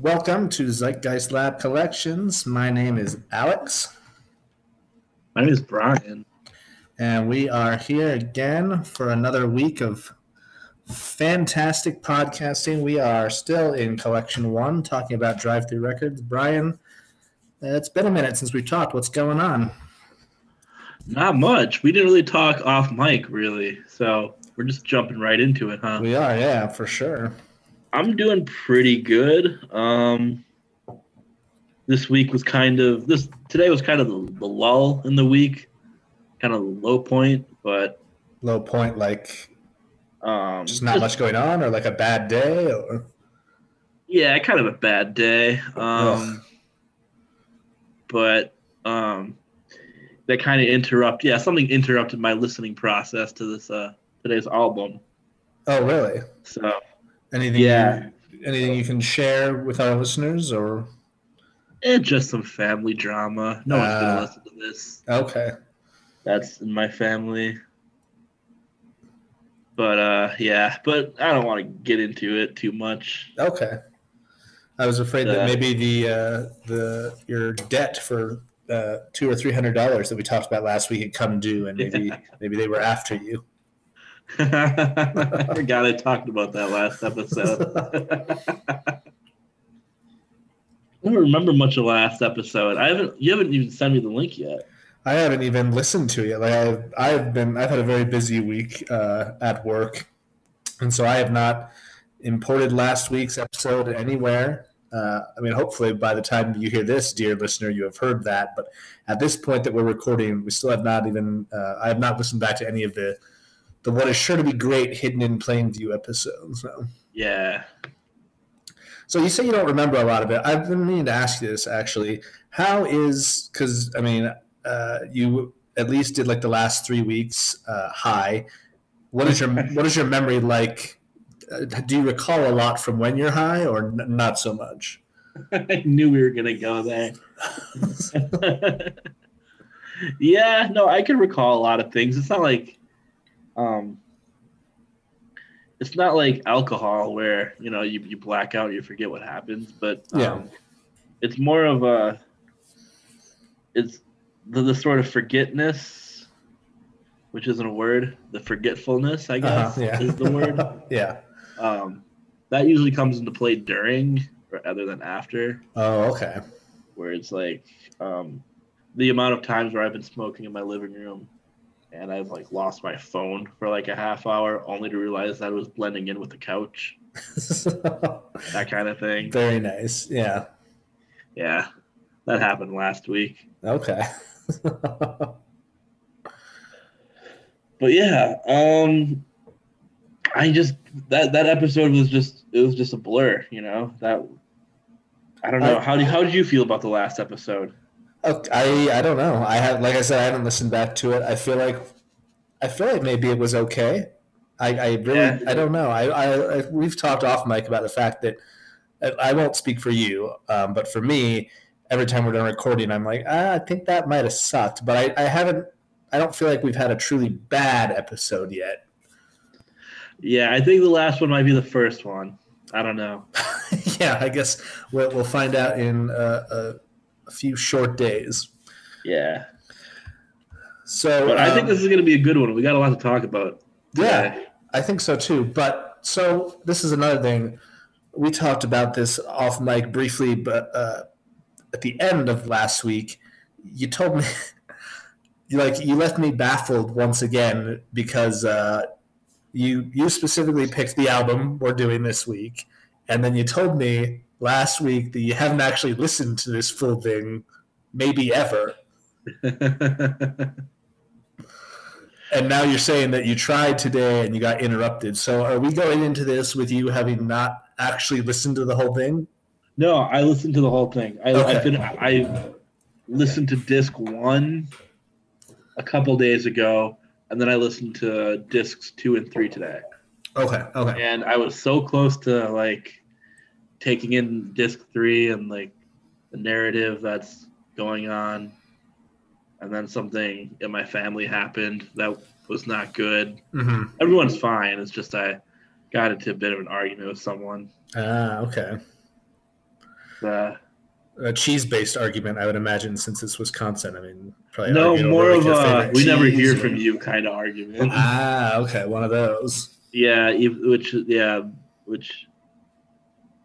Welcome to Zeitgeist Lab Collections. My name is Alex, My name is Brian. and we are here again for another week of fantastic podcasting. We are still in Collection One, talking about Drive-Thru Records. Brian, uh, it's been a minute since we talked. What's going on? Not much. We didn't really talk off mic, really. So we're just jumping right into it, huh? We are, yeah, for sure. I'm doing pretty good. Um, this week was kind of this. Today was kind of the, the lull in the week, kind of the low point, but Low point, like um, just not much going on, or like a bad day, or Yeah, kind of a bad day. Um, but um, that kind of interrupt. Yeah, something interrupted my listening process to this uh today's album. oh, really? So Anything? Yeah. You, anything you can share with our listeners, or it's just some family drama. No one's Ah. gonna listen to this. okay? That's in my family. But uh, yeah, but I don't want to get into it too much. Okay. I was afraid that Uh, maybe the uh, the your debt for uh, two or three hundred dollars that we talked about last week had come due, and maybe maybe they were after you. I forgot I talked about that last episode. I don't remember much of last episode. I haven't. You haven't even sent me the link yet. I haven't even listened to it yet. Like I've I've been I've had a very busy week uh, at work, and so I have not imported last week's episode anywhere. Uh, I mean, hopefully by the time you hear this, dear listener, you have heard that. But at this point that we're recording, we still have not even. Uh, I have not listened back to any of the the what is sure to be great hidden in plain view episodes. So. Yeah. So you say you don't remember a lot of it. I've been meaning to ask you this actually. How is because I mean, uh, you at least did like the last three weeks uh, high. What is your what is your memory like? Uh, do you recall a lot from when you're high, or n- not so much? I knew we were gonna go there. yeah, no, I can recall a lot of things. It's not like, um, it's not like alcohol where you know you, you black out, you forget what happens. But um, Yeah. it's more of a, it's the, the sort of forgetness, which isn't a word. The forgetfulness, I guess, Uh-huh, yeah. is the word. yeah. Um, that usually comes into play during rather than after Oh, okay. where it's like um, the amount of times where I've been smoking in my living room and I've like lost my phone for like a half hour only to realize that it was blending in with the couch, that kind of thing. Very nice. Yeah. Yeah, that happened last week. Okay. But yeah, um, I just that that episode was just it was just a blur, you know. That I don't know I- how do how did you feel about the last episode? I I don't know. I have like I said, I haven't listened back to it. I feel like I feel like maybe it was okay. I, I really Yeah. I don't know. I, I, I we've talked off mic about the fact that I, I won't speak for you, um, but for me, every time we're done recording, I'm like, ah, I think that might have sucked. But I, I haven't. I don't feel like we've had a truly bad episode yet. Yeah, I think the last one might be the first one. I don't know. yeah, I guess we'll, we'll find out in uh, a, a few short days. Yeah, So, but I think um, this is going to be a good one. We got a lot to talk about. Yeah. I think so too. But so this is another thing. We talked about this off mic briefly, but uh, at the end of last week, you told me, you like you left me baffled once again because uh, you you specifically picked the album we're doing this week, and then you told me last week that you haven't actually listened to this full thing, maybe ever. And now you're saying that you tried today and you got interrupted. So are we going into this with you having not actually listened to the whole thing? no, I listened to the whole thing. I, Okay. I've been I listened to disc one a couple days ago, and then I listened to discs two and three today. Okay. Okay. and I was so close to like taking in disc three and like the narrative that's going on, and then something in my family happened that was not good. hmm Everyone's fine. It's just I got into a bit of an argument with someone. Ah, okay. uh, a cheese-based argument, I would imagine, since it's Wisconsin. I mean, probably no more of a we never hear or... from you kind of argument. Ah, okay, one of those. Yeah, which yeah, which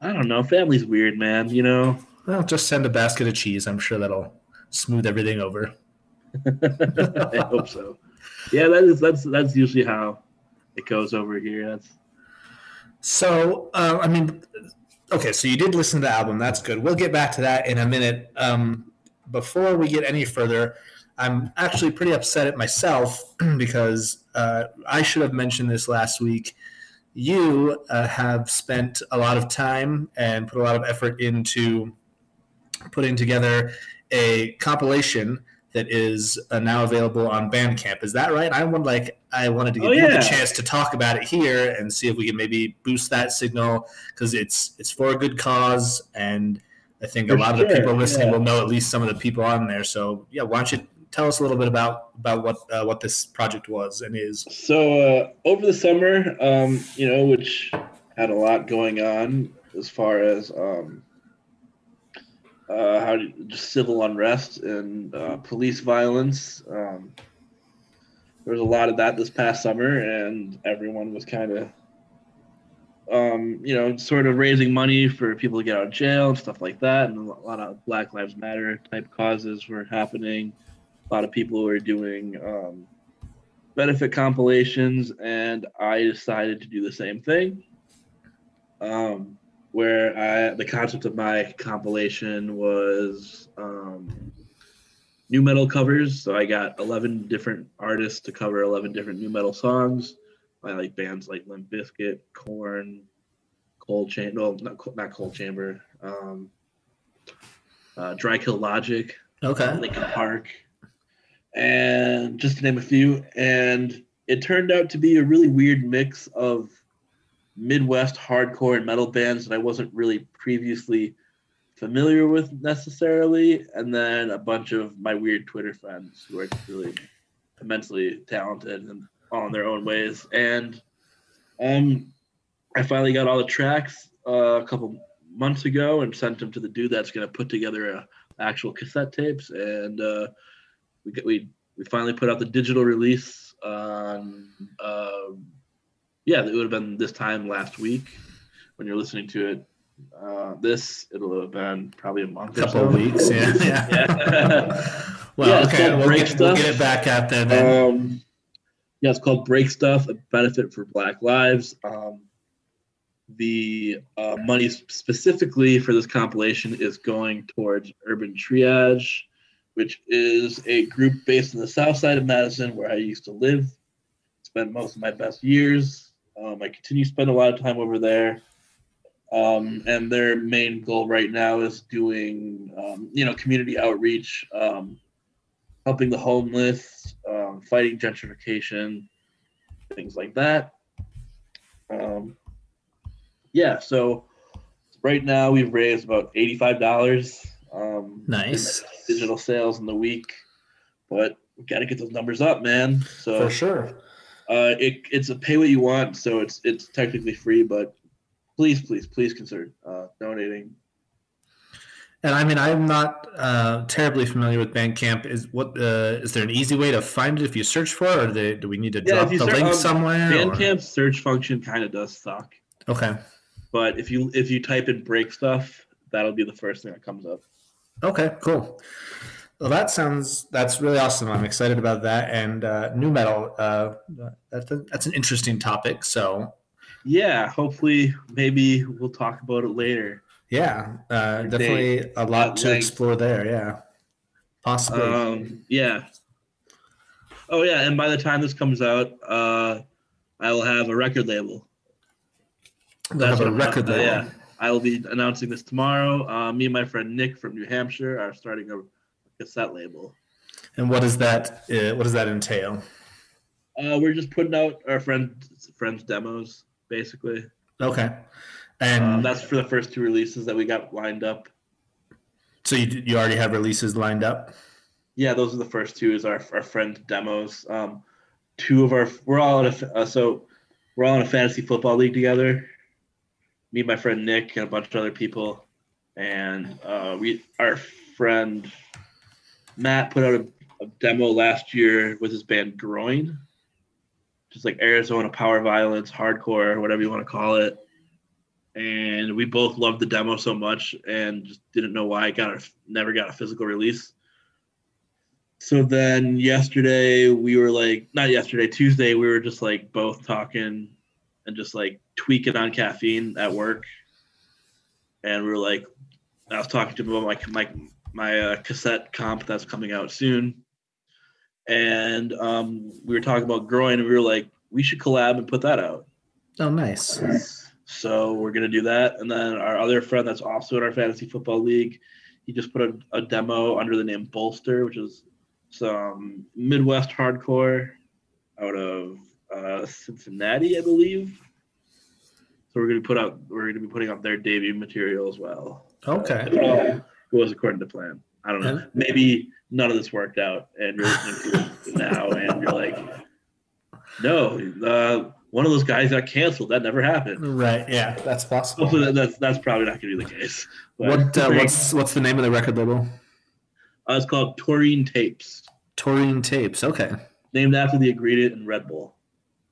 I don't know. Family's weird, man. You know. Well, just send a basket of cheese. I'm sure that'll smooth everything over. I hope so. Yeah, that is that's that's usually how it goes over here. That's so. Uh, I mean, okay. So you did listen to the album. That's good. We'll get back to that in a minute. Um, before we get any further, I'm actually pretty upset at myself because uh, I should have mentioned this last week. You uh, have spent a lot of time and put a lot of effort into putting together a compilation that is uh, now available on Bandcamp. Is that right? I would like I wanted to give oh, you yeah. the chance to talk about it here and see if we can maybe boost that signal because it's it's for a good cause and I think for a lot sure. of the people listening yeah. will know at least some of the people on there. So yeah, why don't you tell us a little bit about about what uh, what this project was and is? So uh, over the summer, um, you know, which had a lot going on as far as um, uh, how do, just civil unrest and uh, police violence. Um, there was a lot of that this past summer, and everyone was kind of, um, you know, sort of raising money for people to get out of jail and stuff like that. And a lot of Black Lives Matter type causes were happening. A lot of people were doing um, benefit compilations, and I decided to do the same thing. Um, where I the concept of my compilation was um, nu metal covers. So I got eleven different artists to cover eleven different nu metal songs by like bands like Limp Bizkit, Korn, Coal Chamber. No, not not Coal Chamber. Um, uh, Dry Kill Logic. Okay. Linkin Park, and just to name a few. And it turned out to be a really weird mix of Midwest hardcore and metal bands that I wasn't really previously familiar with necessarily, and then a bunch of my weird Twitter friends who are really immensely talented and on their own ways. And um, I finally got all the tracks uh, a couple months ago and sent them to the dude that's going to put together a actual cassette tapes. And uh, we we we finally put out the digital release on. Uh, yeah, it would have been this time last week when you're listening to it. Uh, this it'll have been probably a month. A couple so. of weeks, yeah. yeah. yeah. well, yeah, okay, we'll get, we'll get, it back out there then. Um, yeah, it's called Break Stuff, a benefit for Black Lives. Um, the uh, money specifically for this compilation is going towards Urban Triage, which is a group based in the south side of Madison where I used to live. Spent most of my best years. Um, I continue to spend a lot of time over there. Um, and their main goal right now is doing, um, you know, community outreach, um, helping the homeless, um, fighting gentrification, things like that. Um, yeah, so right now we've raised about $85 um, nice digital sales in the week, but got to get those numbers up, man. So for sure, uh, it, it's a pay what you want, so it's it's technically free, but please, please, please consider uh, donating. And I mean, I'm not uh, terribly familiar with Bandcamp. Is what uh, is there an easy way to find it if you search for it, or do, they, do we need to yeah, drop the start, link um, somewhere? Bandcamp's search function kind of does suck. Okay. But if you if you type in break stuff, that'll be the first thing that comes up. Okay, cool. Well, that sounds that's really awesome. I'm excited about that and uh, nu metal. Uh, that's a, that's an interesting topic. So, yeah, hopefully, maybe we'll talk about it later. Yeah, uh, definitely a lot to explore there. Yeah, possibly. Um, yeah. Oh yeah, and by the time this comes out, uh, I will have a record label. That's a record label. yeah, I will be announcing this tomorrow. Uh, me and my friend Nick from New Hampshire are starting a cassette label. And what does that uh, what does that entail? Uh, we're just putting out our friends friends demos, basically. Okay, and um, that's for the first two releases that we got lined up. So you you already have releases lined up? Yeah, those are the first two. Is our our friend demos. Um, two of our we're all in a uh, so we're all in a fantasy football league together. Me, my friend Nick, and a bunch of other people. and uh, we our friend Matt put out a, a demo last year with his band Groin, just like Arizona power violence, hardcore, whatever you want to call it. And we both loved the demo so much, and just didn't know why it got a, never got a physical release. So then yesterday we were like, not yesterday, Tuesday we were just like both talking and just like tweaking on caffeine at work, and we were like, I was talking to him about my my my uh, cassette comp that's coming out soon, and um, we were talking about Groin, and we were like, we should collab and put that out. Oh, nice. So we're gonna do that, and then our other friend that's also in our fantasy football league, he just put a, a demo under the name Bolster, which is some Midwest hardcore out of uh, Cincinnati, I believe. So we're gonna put out we're gonna be putting out their debut material as well. Okay. It goes according to plan. I don't know. Maybe none of this worked out, and you're listening to it now, and you're like, no, uh, one of those guys got canceled. That never happened. Right. Yeah, that's possible. Hopefully, that, that's that's probably not going to be the case. But What uh, what's what's the name of the record label? uh, it's called Taurine Tapes, Taurine Tapes. Okay. named after the ingredient in Red Bull.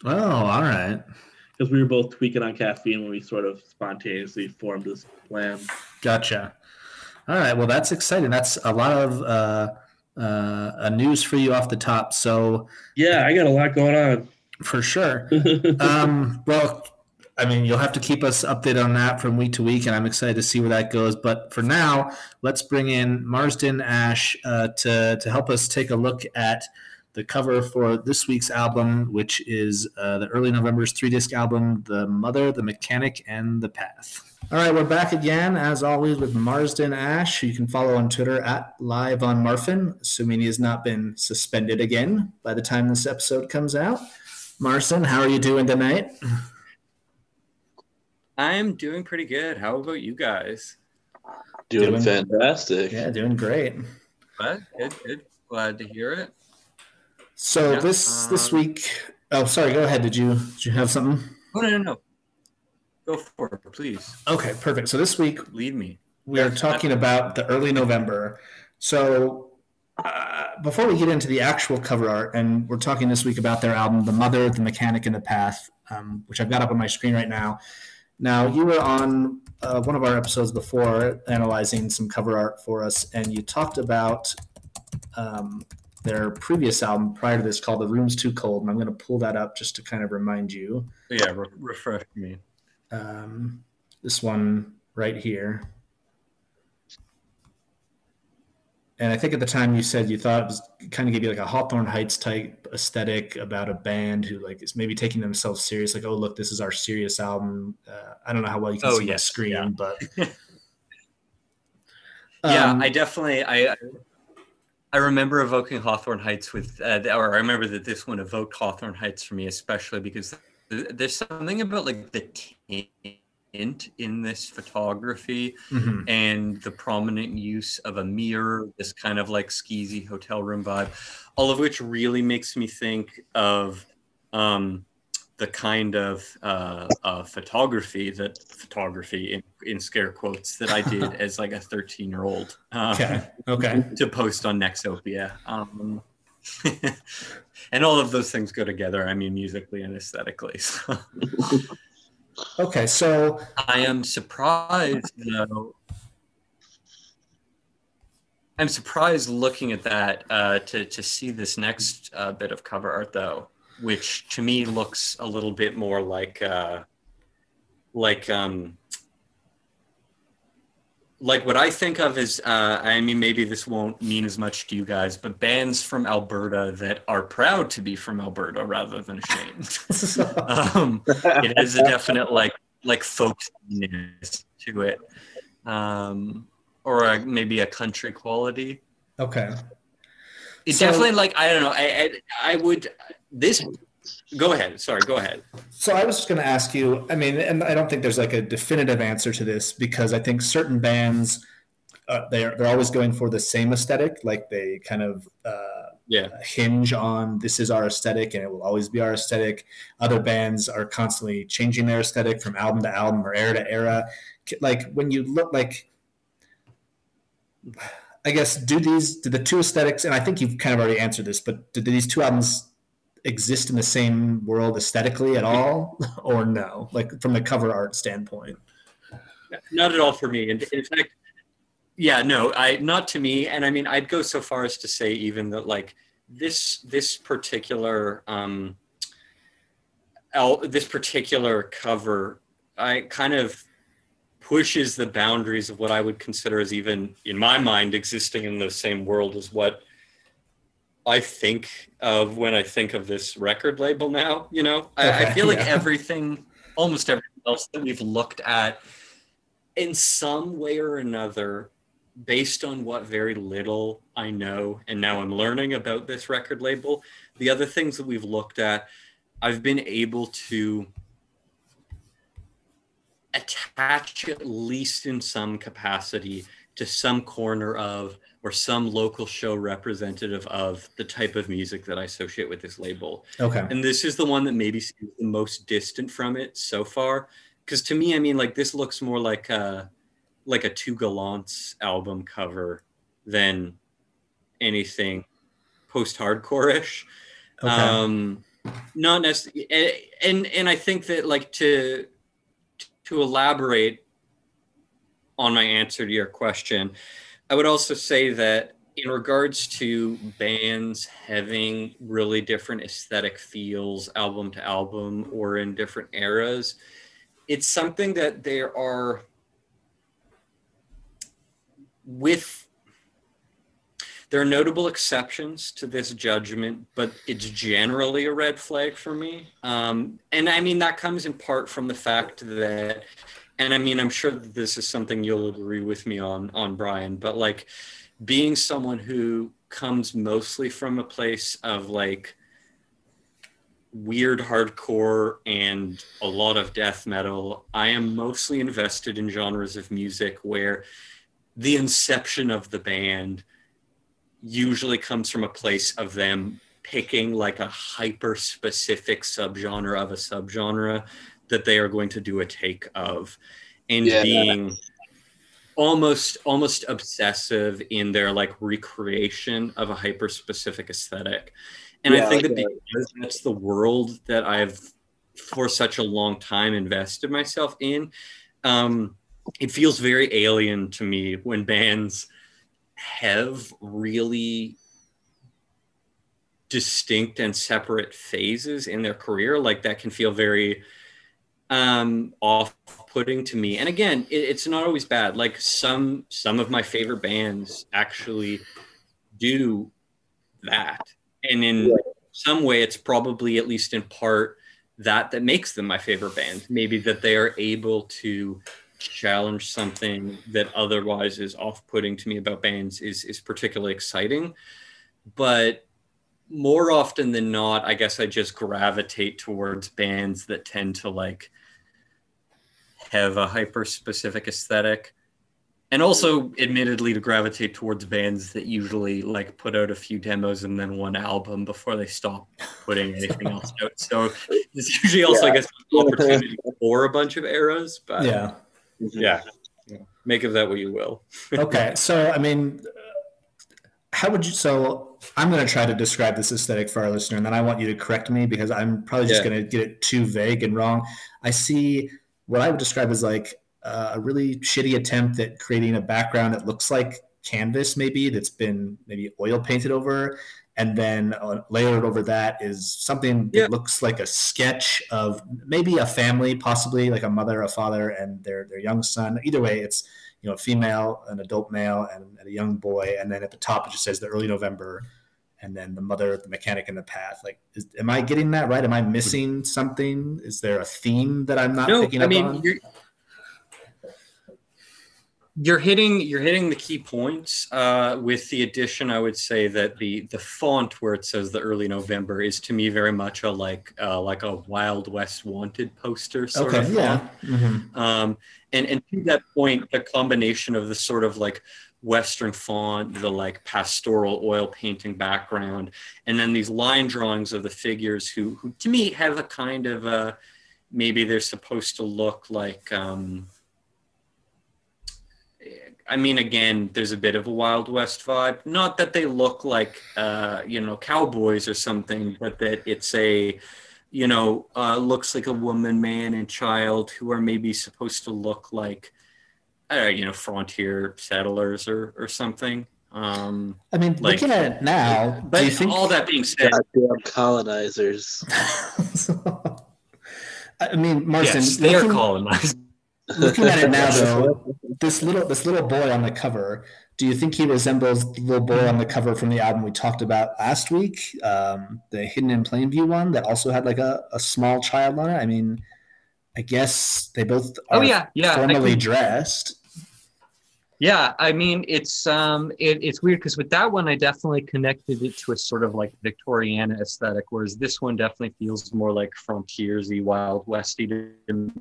Oh, all right. Because we were both tweaking on caffeine when we sort of spontaneously formed this plan. Gotcha. All right. Well, that's exciting. That's a lot of uh, uh, uh, news for you off the top. So Yeah, I got a lot going on. for sure. um, well, I mean, you'll have to keep us updated on that from week to week, and I'm excited to see where that goes. But for now, let's bring in Marsden Ash uh, to to help us take a look at the cover for this week's album, which is uh, the early November's three disc album, The Mother, The Mechanic, and The Path. All right, we're back again, as always, with Marsden Ash, who you can follow on Twitter at Live on Marfin, assuming he has not been suspended again by the time this episode comes out. Marsden, how are you doing tonight? I'm doing pretty good. How about you guys? Doing, Doing- fantastic. Yeah, doing great. What? Good, good. Glad to hear it. So Yeah, this this um, week. Oh, sorry. Go ahead. Did you did you have something? Oh no, no, no. Go for it, please. Okay, perfect. So this week Lead me. we are talking about the early November. So uh, before we get into the actual cover art, and we're talking this week about their album, "The Mother, the Mechanic, and the Path," um, which I've got up on my screen right now. Now you were on uh, one of our episodes before analyzing some cover art for us, and you talked about um, their previous album prior to this called "The Room's Too Cold," and I'm going to pull that up just to kind of remind you. Yeah, re- refresh me. Um, this one right here. And I think at the time you said you thought it was kind of give you like a Hawthorne Heights type aesthetic about a band who like is maybe taking themselves serious, like, oh look, this is our serious album. Uh, I don't know how well you can Oh, see my yes, screen, yeah. but yeah, Um, I definitely I I remember evoking Hawthorne Heights with, uh, or I remember that this one evoked Hawthorne Heights for me, especially because there's something about like the tint in this photography mhm. and the prominent use of a mirror, this kind of like skeezy hotel room vibe, all of which really makes me think of um, the kind of uh, uh, photography that photography in, in scare quotes that I did as like a 13 year old uh, okay, okay, to post on Nexopia. Um, and all of those things go together. I mean, musically and aesthetically. So. okay. So I am surprised though. I'm surprised looking at that uh, to to see this next uh, bit of cover art though, which to me looks a little bit more like uh, like um like what I think of is uh, I mean maybe this won't mean as much to you guys, but bands from Alberta that are proud to be from Alberta rather than ashamed. um, it has a definite like like folksiness to it um or a, maybe a country quality okay. It So- definitely like i don't know I, I i would this go ahead sorry go ahead So I was just going to ask you. I mean, and I don't think there's like a definitive answer to this because I think certain bands uh, they're they're always going for the same aesthetic. Like they kind of uh, yeah hinge on this is our aesthetic and it will always be our aesthetic. Other bands are constantly changing their aesthetic from album to album or era to era. Like when you look like I guess do these do the two aesthetics, and I think you've kind of already answered this, but do these two albums exist in the same world aesthetically at all, or no? Like from the cover art standpoint? Not at all for me. And in fact, yeah, no, I not to me. And I mean, I'd go so far as to say even that like this this particular um, this particular cover, I kind of pushes the boundaries of what I would consider as even in my mind existing in the same world as what I think of when I think of this record label now. You know, I, okay, I feel like yeah. everything, almost everything else that we've looked at in some way or another, based on what very little I know, and now I'm learning about this record label, the other things that we've looked at, I've been able to attach at least in some capacity to some corner of or some local show representative of the type of music that I associate with this label. Okay. And this is the one that maybe seems the most distant from it so far. Because to me, I mean, like this looks more like a like a Two Gallants album cover than anything post-hardcore-ish. Okay. Um, not necessarily, and and I think that like to to elaborate on my answer to your question, I would also say that in regards to bands having really different aesthetic feels album to album or in different eras, it's something that there are with there are notable exceptions to this judgment, but it's generally a red flag for me. Um, and I mean, that comes in part from the fact that and I mean, I'm sure this is something you'll agree with me on, on Brian, but like being someone who comes mostly from a place of like weird hardcore and a lot of death metal, I am mostly invested in genres of music where the inception of the band usually comes from a place of them picking like a hyper specific subgenre of a subgenre that they are going to do a take of and yeah. being almost almost obsessive in their like recreation of a hyper specific aesthetic and yeah, i think that because that's the world that i've for such a long time invested myself in um it feels very alien to me when bands have really distinct and separate phases in their career like that can feel very um, off-putting to me. And again, it, it's not always bad. Like some some of my favorite bands actually do that, and in some way, it's probably at least in part that that makes them my favorite band. Maybe that they are able to challenge something that otherwise is off-putting to me about bands is is particularly exciting. But more often than not, I guess I just gravitate towards bands that tend to like have a hyper specific aesthetic and also admittedly to gravitate towards bands that usually like put out a few demos and then one album before they stop putting anything else out so it's usually also yeah. i guess an opportunity for a bunch of eras but yeah yeah. Make of that what you will. Okay so i mean how would you so i'm going to try to describe this aesthetic for our listener and then i want you to correct me because i'm probably just yeah. going to get it too vague and wrong. I see what I would describe as like uh, a really shitty attempt at creating a background that looks like canvas, maybe that's been maybe oil painted over, and then uh, layered over that is something that looks like a sketch of maybe a family, possibly like a mother, a father, and their their young son. Either way, it's you know a female, an adult male, and, and a young boy, and then at the top it just says the early November and then the mother, the mechanic in the path. Like, is, am I getting that right? Am I missing something? Is there a theme that I'm not no, picking I up mean, on? You're, you're hitting you're hitting the key points. Uh, with the addition, I would say that the the font where it says the early November is to me very much a like uh, like a Wild West wanted poster sort okay, of yeah. font. Mm-hmm. Um, and and to that point, the combination of the sort of like Western font, the like pastoral oil painting background, and then these line drawings of the figures who, who to me have a kind of a maybe they're supposed to look like um, I mean, again, there's a bit of a Wild West vibe. Not that they look like, uh, you know, cowboys or something, but that it's a, you know, uh, looks like a woman, man, and child who are maybe supposed to look like, uh, you know, frontier settlers or or something. Um, I mean, like, looking at it now, but do you think all that being said, goddamn colonizers. I mean, Martin, yes, they looking, are colonized. Looking at it now, though, this little this little boy on the cover. Do you think he resembles the little boy on the cover from the album we talked about last week, um, the Hidden in Plain View one that also had like a, a small child on it? I mean, I guess they both oh, are oh, yeah, yeah, formally dressed. Yeah, I mean it's um it, it's weird because with that one I definitely connected it to a sort of like Victoriana aesthetic, whereas this one definitely feels more like frontiersy, wild westy to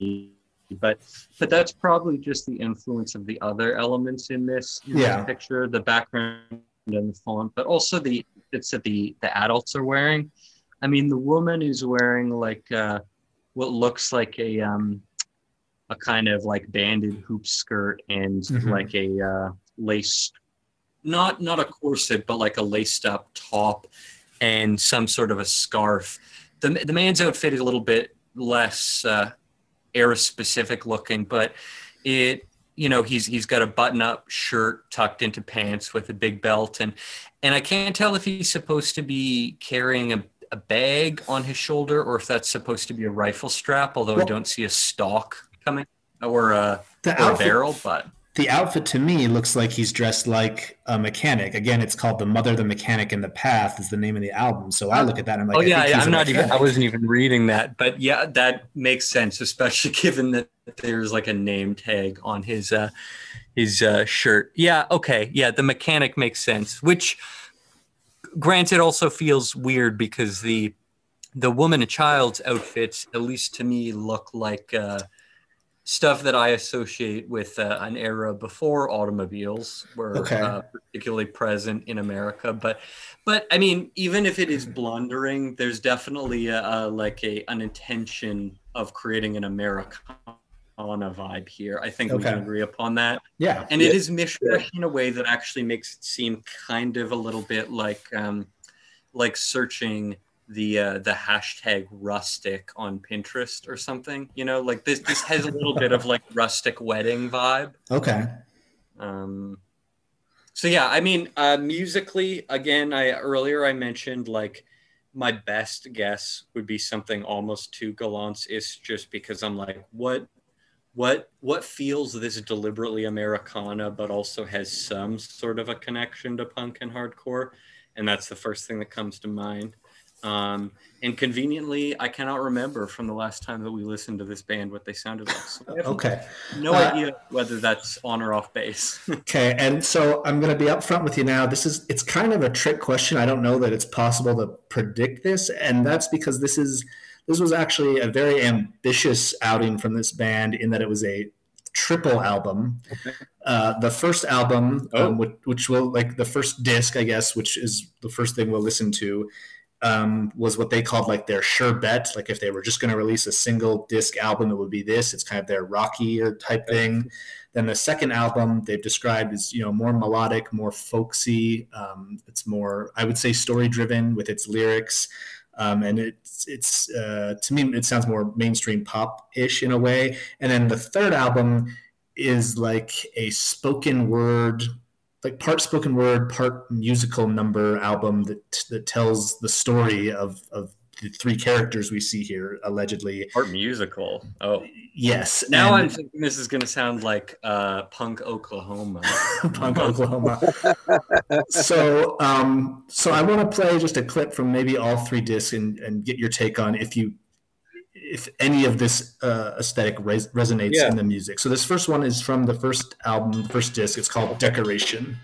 me. But but that's probably just the influence of the other elements in this, yeah. picture, the background and the font, but also the it's that the the adults are wearing. I mean, the woman is wearing like uh, what looks like a um a kind of like banded hoop skirt and mm-hmm. like a uh, laced, not not a corset, but like a laced up top and some sort of a scarf. The the man's outfit is a little bit less uh, era specific looking, but it you know he's he's got a button up shirt tucked into pants with a big belt. And and I can't tell if he's supposed to be carrying a a bag on his shoulder or if that's supposed to be a rifle strap although well, I don't see a stock coming or a, or outfit, a barrel, but the outfit to me looks like he's dressed like a mechanic. Again, it's called "The Mother, the Mechanic, and the Path" is the name of the album. So I look at that and I'm like, oh yeah, yeah I'm not even. I wasn't even reading that, but yeah, that makes sense, especially given that there's like a name tag on his uh, his uh, shirt. Yeah, okay, yeah, the mechanic makes sense. Which, granted, also feels weird because the the woman and child's outfits, at least to me, look like. Uh, stuff that I associate with uh, an era before automobiles were okay. uh, particularly present in America. But, but I mean, even if it is blundering, there's definitely a, a, like a an intention of creating an Americana vibe here. I think okay. we can agree upon that. Yeah, and yeah. it is mishmashed in a way that actually makes it seem kind of a little bit like um, like searching the uh, the hashtag rustic on Pinterest or something. You know, like this this has a little bit of like rustic wedding vibe. Okay. Um. So yeah, I mean, uh, musically, again, I earlier I mentioned like my best guess would be something almost Two Gallants just because I'm like, what what what feels this deliberately Americana, but also has some sort of a connection to punk and hardcore, and that's the first thing that comes to mind. Um, and conveniently, I cannot remember from the last time that we listened to this band what they sounded like. So okay. No uh, idea whether that's on or off base. okay, and so I'm going to be upfront with you now. This is it's kind of a trick question. I don't know that it's possible to predict this, and that's because this is this was actually a very ambitious outing from this band in that it was a triple album. Uh, the first album, oh. um, which, which will like the first disc, I guess, which is the first thing we'll listen to, um, was what they called like their sure bet. Like if they were just going to release a single disc album, it would be this. It's kind of their rockier type thing. Then the second album they've described as you know more melodic, more folksy. Um, it's more, I would say, story driven with its lyrics. Um, and it's it's uh, to me it sounds more mainstream pop ish in a way. And then the third album is like a spoken word like part spoken word, part musical number album that that tells the story of of the three characters we see here allegedly. Part musical. Oh, yes. Now and, I'm thinking this is going to sound like uh, Punk Oklahoma. Punk Oklahoma. so, um, so I want to play just a clip from maybe all three discs and, and get your take on if you if any of this uh, aesthetic res- resonates yeah. in the music. So this first one is from the first album, first disc. It's called Decoration.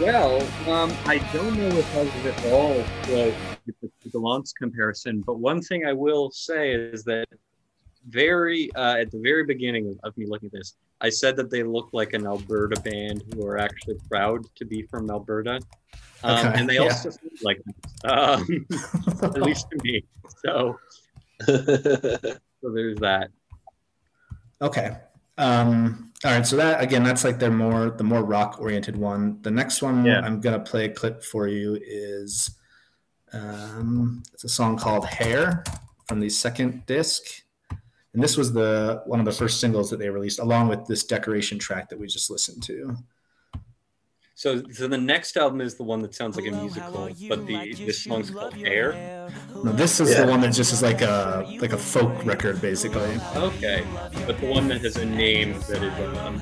Well, um, I don't know if I was at all the Gallants comparison, but one thing I will say is that very uh, at the very beginning of, me looking at this, I said that they look like an Alberta band who are actually proud to be from Alberta, um, Okay, and they yeah. also seem like um, at least to me. So, so there's that. Okay. Um, all right. So that again, that's like their more the more rock oriented one. The next one Yeah. I'm gonna play a clip for you is um, it's a song called "Hair" from the second disc, and this was the one of the first singles that they released, along with this decoration track that we just listened to. So, so the next album is the one that sounds like a musical, but the this song's called Air. No, this is Yeah. the one that just is like a like a folk record, basically. Okay, but the one that has a name that is um,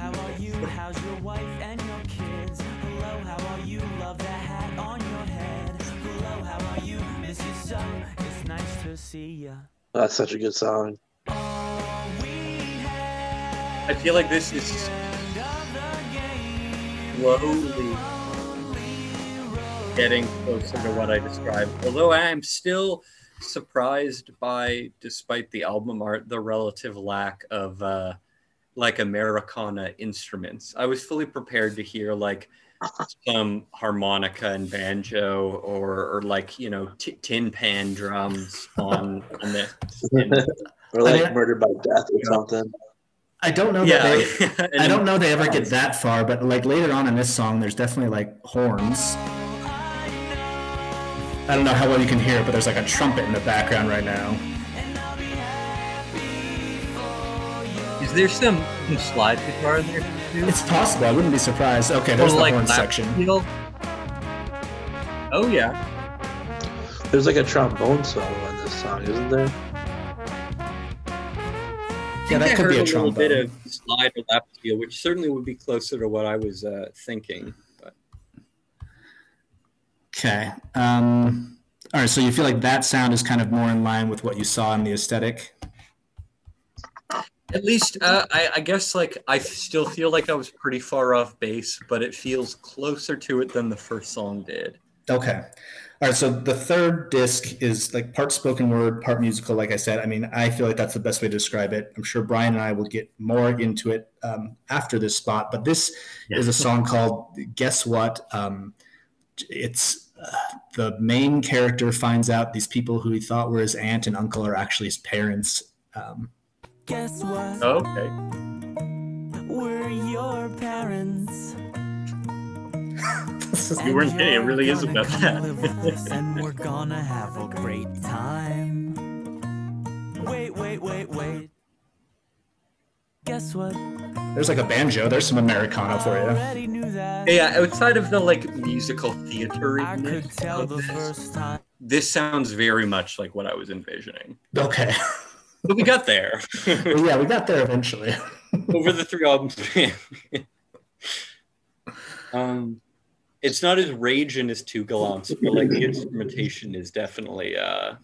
see ya. That's such a good song. I feel like this is slowly getting closer to what I described. Although I am still surprised by, despite the album art, the relative lack of uh, like Americana instruments. I was fully prepared to hear like some harmonica and banjo, or or like you know t- tin pan drums on on this. Or like I mean- Murder by Death or something. I don't know yeah, that they. and- I don't know they ever get that far, but like later on in this song, there's definitely like horns. I don't know how well you can hear it, but there's like a trumpet in the background right now. Is there some, some slide guitar in there too? It's possible. I wouldn't be surprised. Okay, there's Or the like horn section. steel? Oh yeah. There's like a trombone solo in this song, isn't there? I Yeah, that I could be heard a little bit of slide or lap steel, which certainly would be closer to what I was uh, thinking. But Okay. Um, all right. So you feel like that sound is kind of more in line with what you saw in the aesthetic. At least, uh, I, I guess, like I still feel like I was pretty far off base, but it feels closer to it than the first song did. Okay. All right. So the third disc is like part spoken word, part musical. Like I said, I mean, I feel like that's the best way to describe it. I'm sure Brian and I will get more into it um, after this spot, but this Yeah. is a song called "Guess What." Um, it's uh, the main character finds out these people who he thought were his aunt and uncle are actually his parents. Um, Guess what? Okay. We're your parents. You weren't kidding, it really is And about that. come live with us, and we're gonna have a great time. Wait, wait, wait, wait. Guess what? there's like a banjo. There's some Americana for you. Already knew that. Yeah, outside of the like musical theater, I could tell the first time. this sounds very much like what I was envisioning. Okay. But we got there yeah, we got there eventually. over the three albums. um, it's not as raging as Two Gallants, but like the instrumentation is definitely uh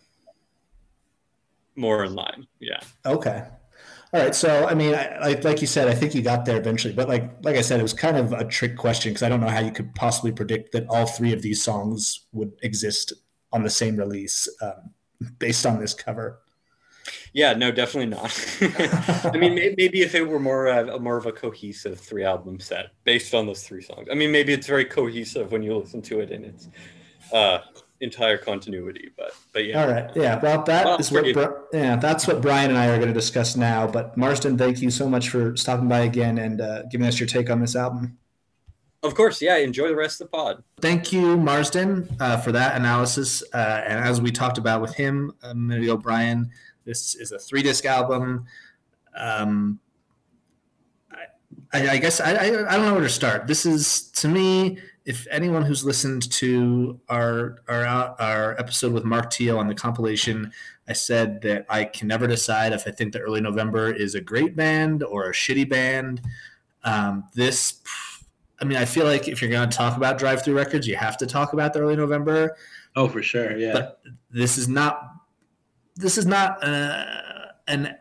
more in line. Yeah. Okay. All right. So, I mean, I, like like you said, I think you got there eventually. But like like I said, it was kind of a trick question because I don't know how you could possibly predict that all three of these songs would exist on the same release um, based on this cover. Yeah, no, definitely not. I mean, maybe if it were more uh, more of a cohesive three album set based on those three songs. I mean, maybe it's very cohesive when you listen to it in its uh, entire continuity. But but yeah, All right. Yeah. Well, that Well, is what yeah that's what Brian and I are going to discuss now. But Marsden, thank you so much for stopping by again and uh, giving us your take on this album. of course, yeah. Enjoy the rest of the pod. Thank you, Marsden, uh, for that analysis. Uh, and as we talked about with him a minute ago, Brian, this is a three disc album. Um, I, I guess I, I, I don't know where to start. This is, to me, if anyone who's listened to our, our, our episode with Mark Teal on the compilation, I said that I can never decide if I think the Early November is a great band or a shitty band. Um, this I mean, I feel like if you're going to talk about Drive-Thru Records, you have to talk about the early November. Oh, for sure. Yeah. But this is not. This is not uh, an.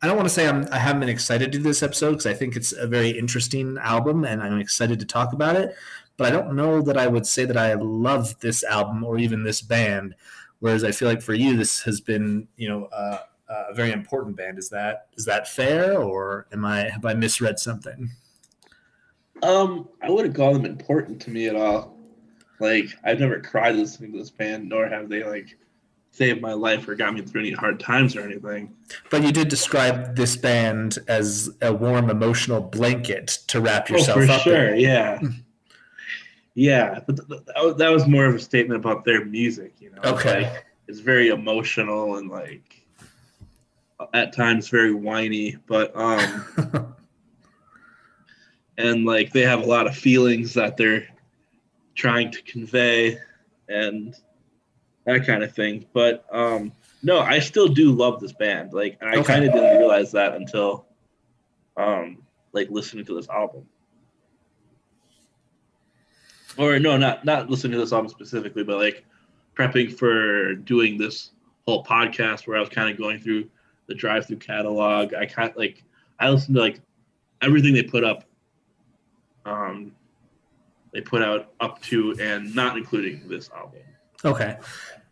I don't want to say I'm. I haven't been excited to do this episode because I think it's a very interesting album and I'm excited to talk about it. But I don't know that I would say that I love this album or even this band. Whereas I feel like for you, this has been you know uh, a very important band. Is that is that fair, or am I have I misread something? Um, I wouldn't call them important to me at all. Like I've never cried listening to this band, nor have they like saved my life or got me through any hard times or anything. But you did describe this band as a warm emotional blanket to wrap Oh, yourself for up sure, in. yeah, yeah. But th- th- that was, that was more of a statement about their music, you know. Okay. Like, it's very emotional and like at times very whiny, but um. and like they have a lot of feelings that they're trying to convey and that kind of thing. But um no i still do love this band. Like and i Okay. kind of didn't realize that until um like listening to this album. Or no not not listening to this album specifically but like prepping for doing this whole podcast where i was kind of going through the Drive-Thru catalog. I kind like i listened to like everything they put up um, they put out up to and not including this album, okay.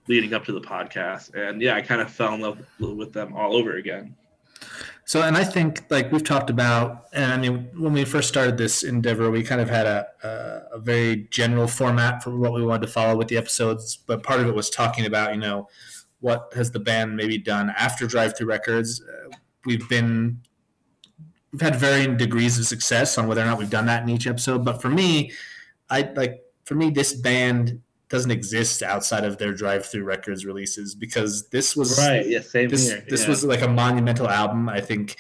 leading up to the podcast. And yeah, I kind of fell in love with them all over again. So, and I think like we've talked about, and I mean, when we first started this endeavor, we kind of had a, a, a very general format for what we wanted to follow with the episodes. But part of it was talking about, you know, what has the band maybe done after Drive-Thru Records. Uh, we've been, we've had varying degrees of success on whether or not we've done that in each episode. But for me, I like, for me, this band doesn't exist outside of their Drive-Thru Records releases because this was Right. Yeah. Same this here. this yeah. was like a monumental album. I think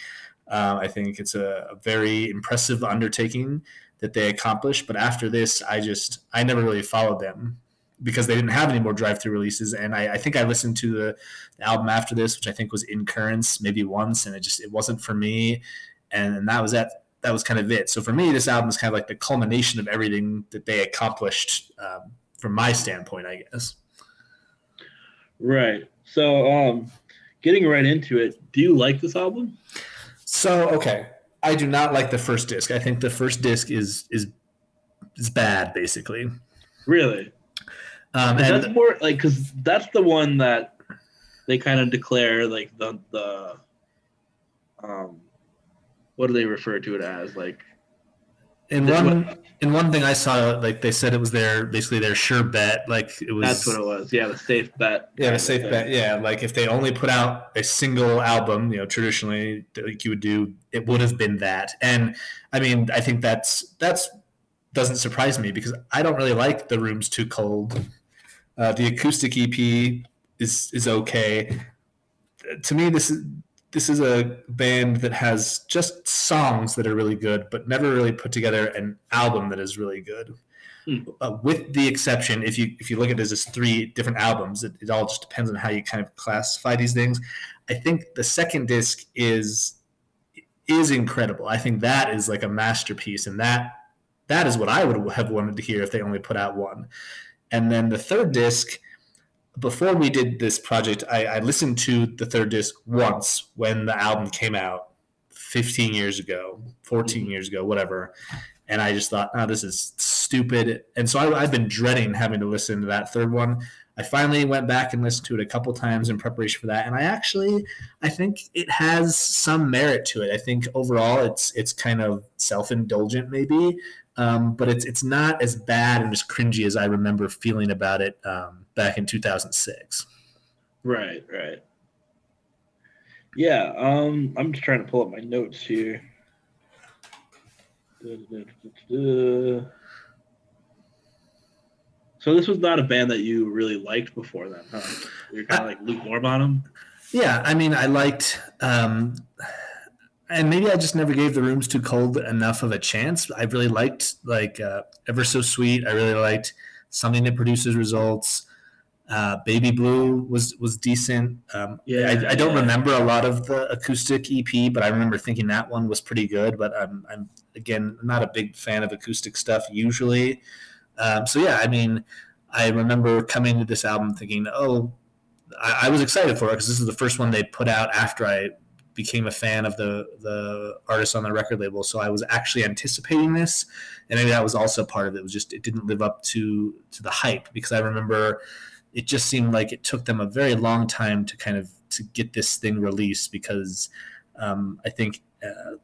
um, I think it's a, a very impressive undertaking that they accomplished. But after this, I just I never really followed them because they didn't have any more Drive-Thru releases. And I, I think I listened to the, the album after this, which I think was In Currents, maybe once, and it just it wasn't for me. And, and that was that. That was kind of it. So for me, this album is kind of like the culmination of everything that they accomplished um, from my standpoint, I guess. right. So, um, getting right into it, do you like this album? So okay, I do not like the first disc. I think the first disc is is is bad, basically. Really? Um, that's more like because that's the one that they kind of declare like the the um what do they refer to it as like in that's one in one thing I saw, like they said it was their basically their sure bet. Like it was that's what it was yeah the safe bet Yeah, the safe bet. Yeah, like if they only put out a single album, you know, traditionally, like you would do, it would have been that. And I mean, I think that's that's doesn't surprise me because I don't really like the Room's Too Cold. Uh, the acoustic EP is is okay. To me, this is this is a band that has just songs that are really good, but never really put together an album that is really good. Uh, with the exception if you if you look at this as three different albums it, it all just depends on how you kind of classify these things. I think the second disc is is incredible. I think that is like a masterpiece and that that is what i would have wanted to hear if they only put out one. And then the third disc before we did this project i, I listened to the third disc once when the album came out 15 years ago 14 years ago whatever and I just thought, oh, this is stupid. And so I, I've been dreading having to listen to that third one. I finally went back and listened to it a couple times in preparation for that, and I actually, I think it has some merit to it. I think overall, it's it's kind of self indulgent, maybe, um, but it's it's not as bad and as cringy as I remember feeling about it um, back in 2006. right right yeah um i'm just trying to pull up my notes here so this was not a band that you really liked before then huh you're kind of like lukewarm on them Yeah, I mean, I liked, um, and maybe I just never gave the Room's Too Cold enough of a chance. I really liked like uh, Ever So Sweet. I really liked something that produces results. Uh, Baby Blue was was decent. Um, Yeah, I, I don't yeah. remember a lot of the acoustic EP, but I remember thinking that one was pretty good. But I'm, I'm again not a big fan of acoustic stuff usually. Um, so yeah, I mean, I remember coming to this album thinking, oh, I, I was excited for it because this is the first one they put out after I became a fan of the the artist on the record label. So I was actually anticipating this, and maybe that was also part of it. it was just it didn't live up to to the hype because I remember it just seemed like it took them a very long time to kind of to get this thing released because um, I think uh,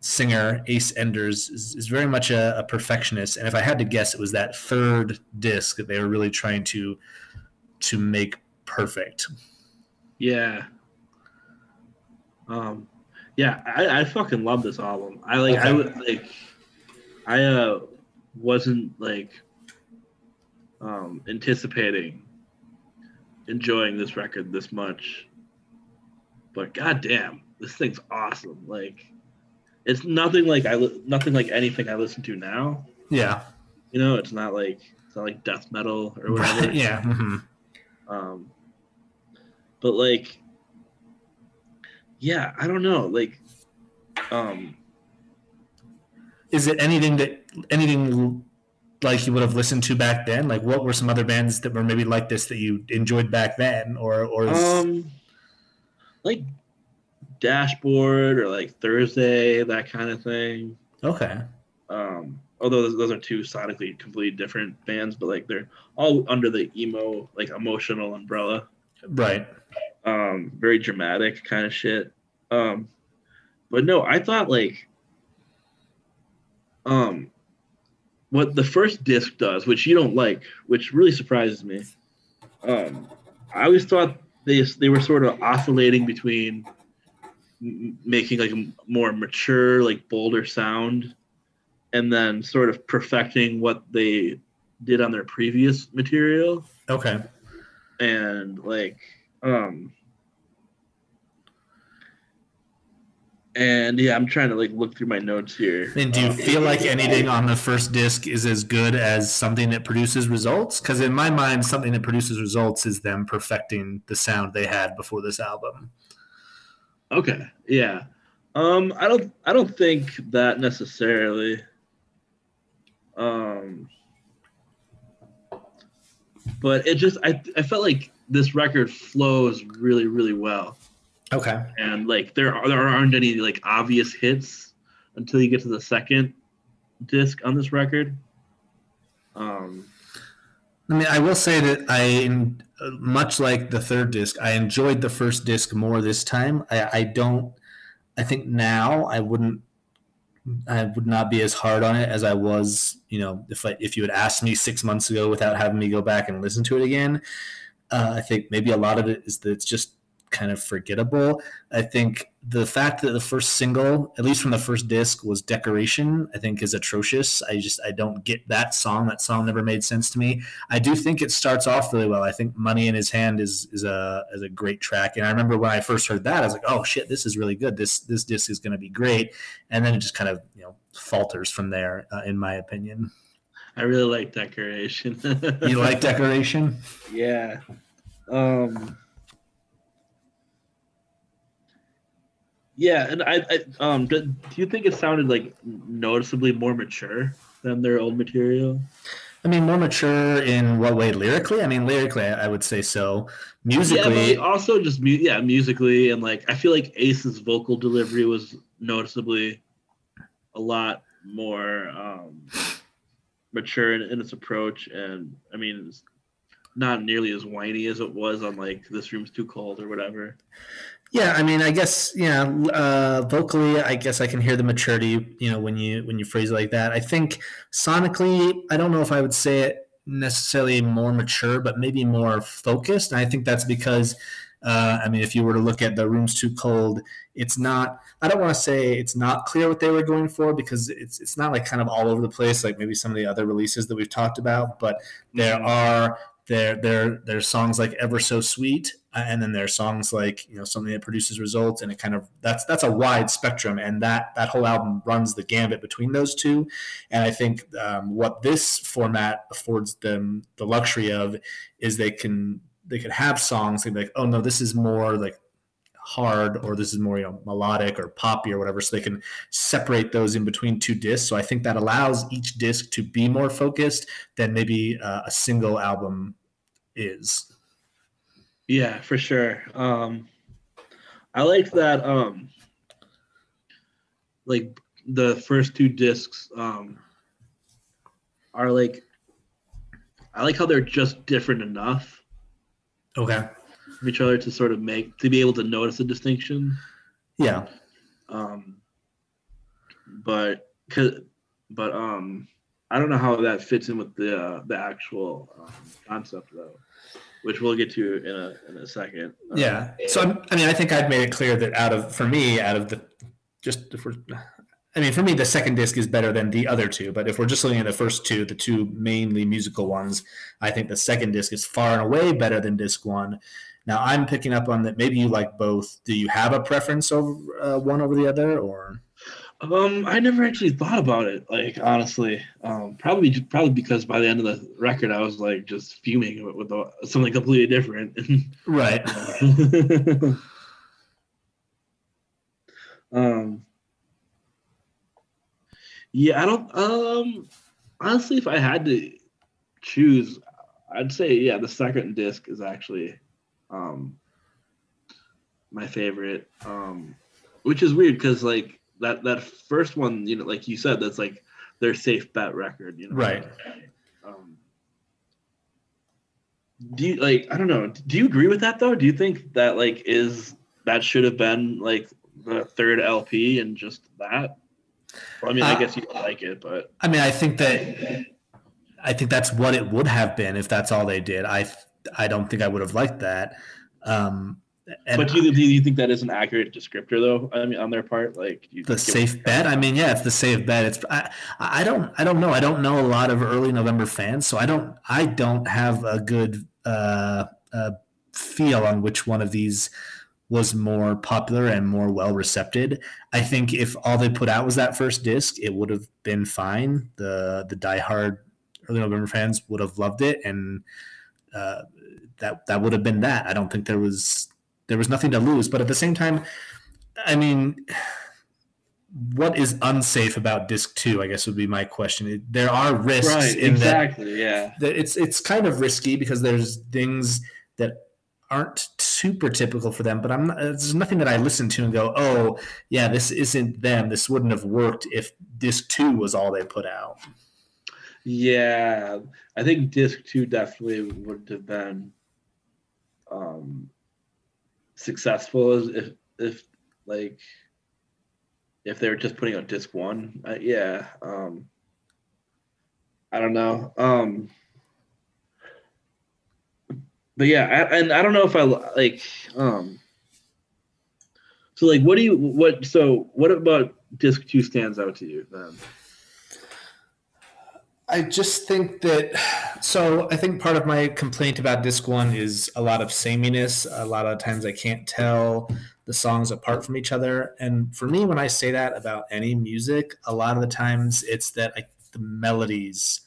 singer Ace Enders is, is very much a, a, perfectionist, and if I had to guess, it was that third disc that they were really trying to to make perfect. Yeah. Um, yeah, I, I fucking love this album. I like okay. I would like I uh wasn't like um anticipating enjoying this record this much. But goddamn, this thing's awesome. Like it's nothing like I nothing like anything I listen to now. Yeah. You know, it's not like it's not like death metal or whatever. Yeah. Mm-hmm. Um but like yeah, I don't know. Like um is it anything that anything like you would have listened to back then? Like, what were some other bands that were maybe like this that you enjoyed back then, or or um, like Dashboard or like Thursday, that kind of thing. Okay. Um, although those, those are two sonically completely different bands, but like they're all under the emo, like emotional umbrella. Right. Um, very dramatic kind of shit. Um, but no, I thought like um what the first disc does, which you don't like, which really surprises me. Um, I always thought they they were sort of oscillating between m- making like a more mature, like bolder sound, and then sort of perfecting what they did on their previous material. Okay. And like, um, And yeah, I'm trying to like look through my notes here. And do you um, feel like anything on the first disc is as good as something that produces results? Because in my mind, something that produces results is them perfecting the sound they had before this album. Okay. Yeah. Um, I don't I don't think that necessarily. Um but it just I I felt like this record flows really, really well. Okay. And like there are, there aren't any like obvious hits until you get to the second disc on this record. Um, I mean, I will say that I, much like the third disc, I enjoyed the first disc more this time. I, I don't. I think now I wouldn't. I would not be as hard on it as I was, you know, if I, if you had asked me six months ago without having me go back and listen to it again. Uh, I think maybe a lot of it is that it's just kind of forgettable. I think the fact that the first single, at least from the first disc, was Decoration, I think is atrocious. I just I don't get that song. That song never made sense to me. I do think it starts off really well. I think Money in His Hand is is a is a great track. And I remember when I first heard that, I was like, oh shit, this is really good. This this disc is going to be great. And then it just kind of you know falters from there, uh, in my opinion. I really like Decoration. you like Decoration? Yeah. Um Yeah, and I, I um, do, do you think it sounded like noticeably more mature than their old material? I mean, more mature in what way? Lyrically? I mean, lyrically, I would say so. Musically, yeah, also just mu- yeah, musically, and like I feel like Ace's vocal delivery was noticeably a lot more um, mature in, in its approach, and I mean, it's not nearly as whiny as it was on like "This Room's Too Cold" or whatever. Yeah, I mean, I guess yeah. Uh, vocally, I guess I can hear the maturity. You know, when you when you phrase it like that. I think sonically, I don't know if I would say it necessarily more mature, but maybe more focused. And I think that's because, uh, I mean, if you were to look at the "Room's Too Cold," it's not. I don't want to say it's not clear what they were going for because it's it's not like kind of all over the place like maybe some of the other releases that we've talked about. But there mm-hmm. are there there there's songs like ever so sweet and then there's songs like you know something that produces results and it kind of that's that's a wide spectrum and that that whole album runs the gambit between those two. And i think um, what this format affords them the luxury of is they can they can have songs and be like oh no this is more like hard or this is more you know melodic or poppy or whatever. So they can separate those in between two discs. So i think that allows each disc to be more focused than maybe uh, a single album is yeah for sure um i like that um like the first two discs um are like i like how they're just different enough okay from each other to sort of make to be able to notice a distinction. Yeah. Um, but cause, but um, I don't know how that fits in with the uh, the actual um, concept though, which we'll get to in a in a second. Um, Yeah. So I'm, I mean, I think I've made it clear that out of for me, out of the just if we're, I mean, for me, the second disc is better than the other two. But if we're just looking at the first two, the two mainly musical ones, I think the second disc is far and away better than disc one. Now I'm picking up on that. Maybe you like both. Do you have a preference over uh, one over the other, or? Um, I never actually thought about it. Like honestly, um, probably probably because by the end of the record, I was like just fuming with, with something completely different. Right. um. Yeah, I don't. Um, honestly, if I had to choose, I'd say yeah, the second disc is actually, um, my favorite. Um, which is weird because like that that first one, you know, like you said, that's like their safe bet record, you know. Right. Um, do you like? I don't know. Do you agree with that though? Do you think that like is that should have been like the third LP and just that? Well, I mean, I Uh, guess you don't like it, but I mean, I think that I think that's what it would have been if that's all they did. I I don't think I would have liked that. Um, and but do you, do you think that is an accurate descriptor though? I mean, on their part, like you the safe bet. I mean, yeah, it's the safe bet. It's I, I don't I don't know. I don't know a lot of early November fans, so I don't I don't have a good uh, uh, feel on which one of these was more popular and more well received. I think if all they put out was that first disc, it would have been fine. The the diehard early November fans would have loved it, and uh, that that would have been that. I don't think there was there was nothing to lose. But at the same time, I mean, what is unsafe about disc two? I guess would be my question. There are risks right? in that Exactly. Yeah. that it's it's kind of risky because there's things that aren't super typical for them but i'm not, there's nothing that i listen to and go oh yeah this isn't them this wouldn't have worked if disc 2 was all they put out Yeah, I think disc two definitely would have been um, successful as if if like if they were just putting out disc one. Uh, yeah, um, I don't know. Um, but yeah, I, and I don't know if I like. Um, so like, what do you what? So what about disc two stands out to you then? I just think that so I think part of my complaint about disc one is a lot of sameness. A lot of times I can't tell the songs apart from each other. And for me, when I say that about any music, a lot of the times it's that like the melodies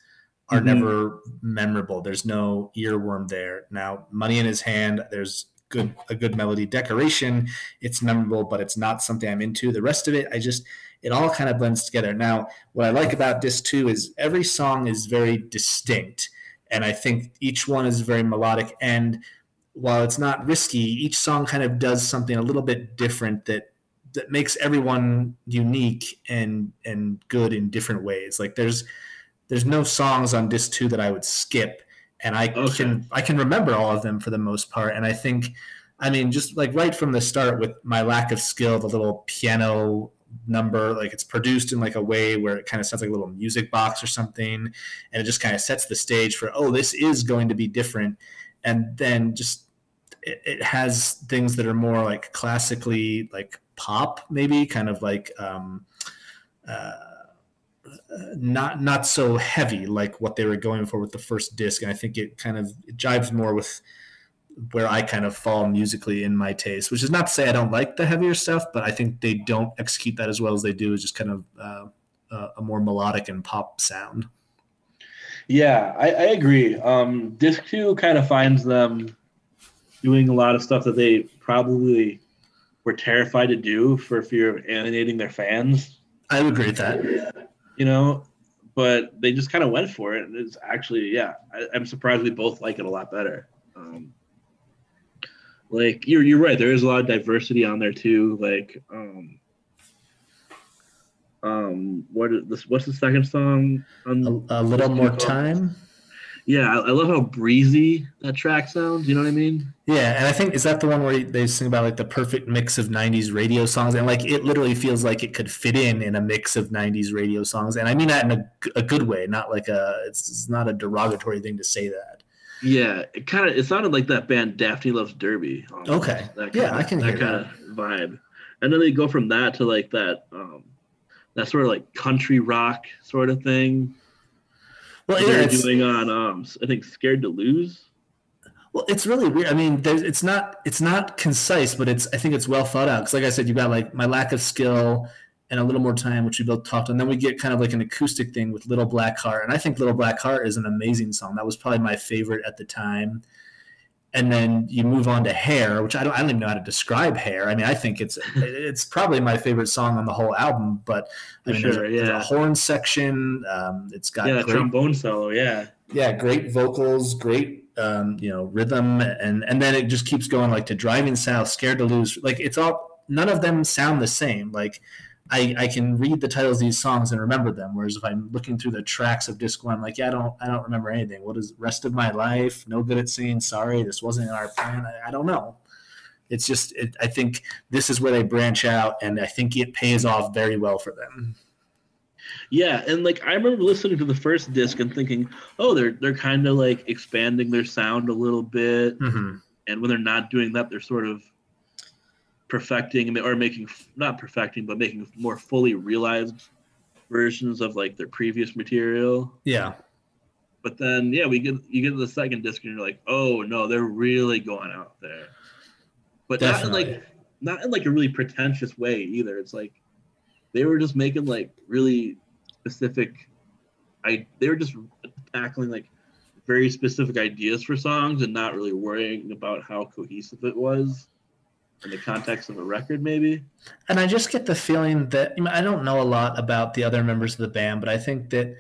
are Mhm. never memorable. There's no earworm there. Now, money in his hand, there's good a good melody decoration. It's memorable, but it's not something I'm into. The rest of it, I just it all kind of blends together. Now, what I like about disc two is every song is very distinct, and I think each one is very melodic. And while it's not risky, each song kind of does something a little bit different that that makes everyone unique and and good in different ways. Like there's there's no songs on disc two that I would skip, and I Okay. can I can remember all of them for the most part. And I think, I mean, just like right from the start with my lack of skill, the little piano number like it's produced in like a way where it kind of sounds like a little music box or something and it just kind of sets the stage for oh this is going to be different. And then just it, it has things that are more like classically like pop maybe kind of like um uh not not so heavy like what they were going for with the first disc and i think it kind of it jives more with where I kind of fall musically in my taste, which is not to say I don't like the heavier stuff, but I think they don't execute that as well as they do. Is just kind of uh, uh, a more melodic and pop sound. Yeah, I, I agree. Um, Disc two kind of finds them doing a lot of stuff that they probably were terrified to do for fear of alienating their fans. I agree with that. You know, but they just kind of went for it, and it's actually yeah. I, I'm surprised we both like it a lot better. Um, like you're you're right. There is a lot of diversity on there too. Like um, um, what is this? What's the second song? On, A, a little more two? time. Yeah, I, I love how breezy that track sounds. You know what I mean? Yeah, and I think is that the one where they sing about like the perfect mix of '90s radio songs, and like it literally feels like it could fit in in a mix of '90s radio songs, and I mean that in a, a good way, not like a it's, it's not a derogatory thing to say that. Yeah, it kind of it sounded like that band Daphne Loves Derby. almost. Okay. That Yeah, kinda- I can that kind of vibe, and then they go from that to like that um that sort of like country rock sort of thing Well, yeah, they're doing on um I think Scared to Lose. well, it's really weird. I mean, there's, it's not it's not concise, but it's I think it's well thought out. Because like I said, you got like my lack of skill and a little more time, which we both talked, and then we get kind of like an acoustic thing with Little Black Heart, and I think Little Black Heart is an amazing song. That was probably my favorite at the time. And then you move on to Hair, which I don't I don't even know how to describe Hair. I mean, I think it's it's probably my favorite song on the whole album. But I mean, there's, sure, a, there's a yeah. horn section. Um, it's got yeah, great trombone solo. Yeah, yeah, great vocals, great um, you know rhythm, and and then it just keeps going like to driving south, scared to lose. Like it's all none of them sound the same. Like I I can read the titles of these songs and remember them, whereas if I'm looking through the tracks of disc one, like yeah, I don't I don't remember anything. What is rest of my life? No good at singing. Sorry, this wasn't in our plan. I, I don't know. It's just it, I think this is where they branch out, and I think it pays off very well for them. yeah, and like I remember listening to the first disc and thinking, oh, they're they're kind of like expanding their sound a little bit. Mm-hmm. and when they're not doing that they're sort of perfecting or making not perfecting but making more fully realized versions of like their previous material. Yeah, but then yeah we get you get to the second disc and you're like oh no they're really going out there. But not in like not in like a really pretentious way either. It's like they were just making like really specific i they were just tackling like very specific ideas for songs and not really worrying about how cohesive it was in the context of a record maybe? And I just get the feeling that I, mean, I don't know a lot about the other members of the band, but I think that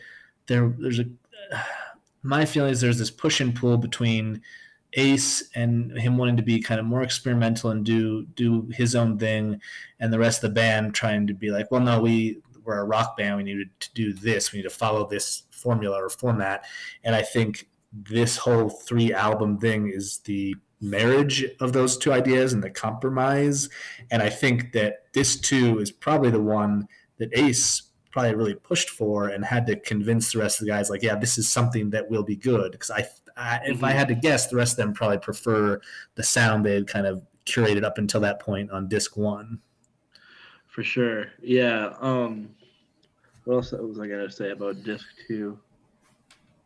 there there's a my feeling is there's this push and pull between Ace and him wanting to be kind of more experimental and do do his own thing, and the rest of the band trying to be like, well, no, we we're a rock band, we need to do this, we need to follow this formula or format, and I think this whole three album thing is the marriage of those two ideas and the compromise and I think that this too is probably the one that Ace probably really pushed for and had to convince the rest of the guys, like, yeah, this is something that will be good. Because I, I if I had to guess, the rest of them probably prefer the sound they had kind of curated up until that point on disc one. for sure yeah um what else was i gonna say about disc two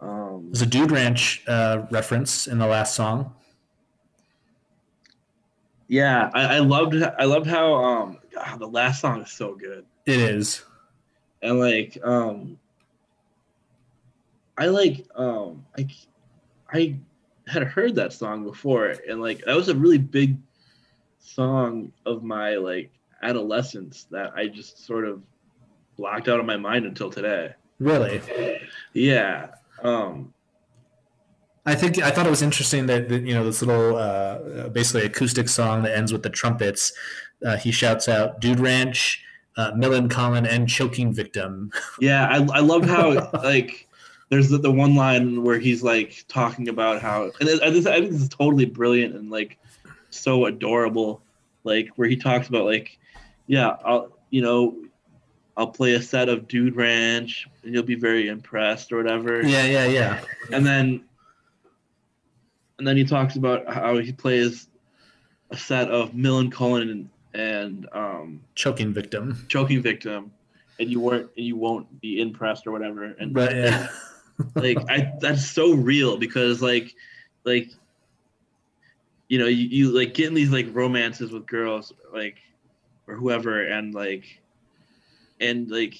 um There's a Dude Ranch uh, reference in the last song. Yeah I, I loved i loved how um God, the last song is so good It is. and like um i like um i i had heard that song before and like that was a really big song of my like adolescence that i just sort of blocked out of my mind until today Really. yeah um I think I thought it was interesting that, that you know this little uh, basically acoustic song that ends with the trumpets. Uh, he shouts out "Dude Ranch," uh, "Millencolin," and "Choking Victim." yeah i, I loved how like there's the, the one line where he's like talking about how and I, just, I think this is totally brilliant and like so adorable like where he talks about like yeah i'll you know i'll play a set of dude ranch and you'll be very impressed or whatever yeah, yeah, yeah. and then and then he talks about how he plays a set of Millencolin and, and um, Choking Victim. choking victim and you weren't and you won't be impressed or whatever and But yeah, like I that's so real because like like you know you, you like getting these like romances with girls like or whoever and like and like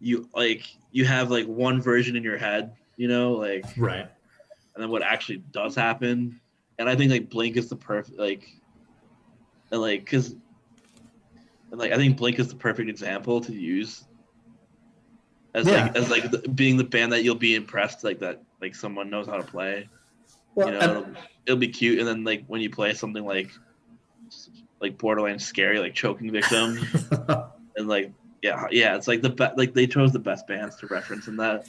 you like you have like one version in your head you know like right. And then what actually does happen and i think like blink is the perfect like and like because and like i think blink is the perfect example to use as Yeah. like as like the, being the band that you'll be impressed like that like someone knows how to play Well, you know and- it'll, it'll be cute and then like when you play something like like borderline scary like choking victim and like yeah yeah it's like the best like they chose the best bands to reference in that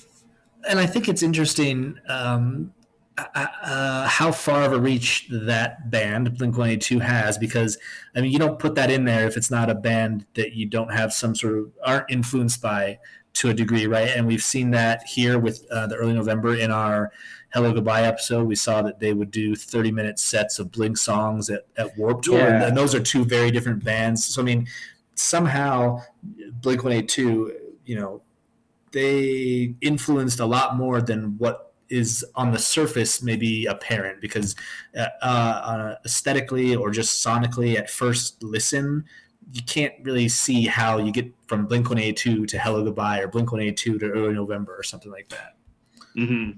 and I think it's interesting um, uh, how far of a reach that band Blink One Eighty Two has, because I mean, you don't put that in there if it's not a band that you don't have some sort of aren't influenced by to a degree, right? And we've seen that here with uh, the early November in our Hellogoodbye episode. We saw that they would do 30 minute sets of Blink songs at, at Warped Tour, Yeah. and those are two very different bands. So, I mean, somehow Blink 182, you know, they influenced a lot more than what is on the surface maybe apparent because uh, uh, aesthetically or just sonically at first listen you can't really see how you get from Blink 182 to Hellogoodbye or Blink 182 to Early November or something like that. hmm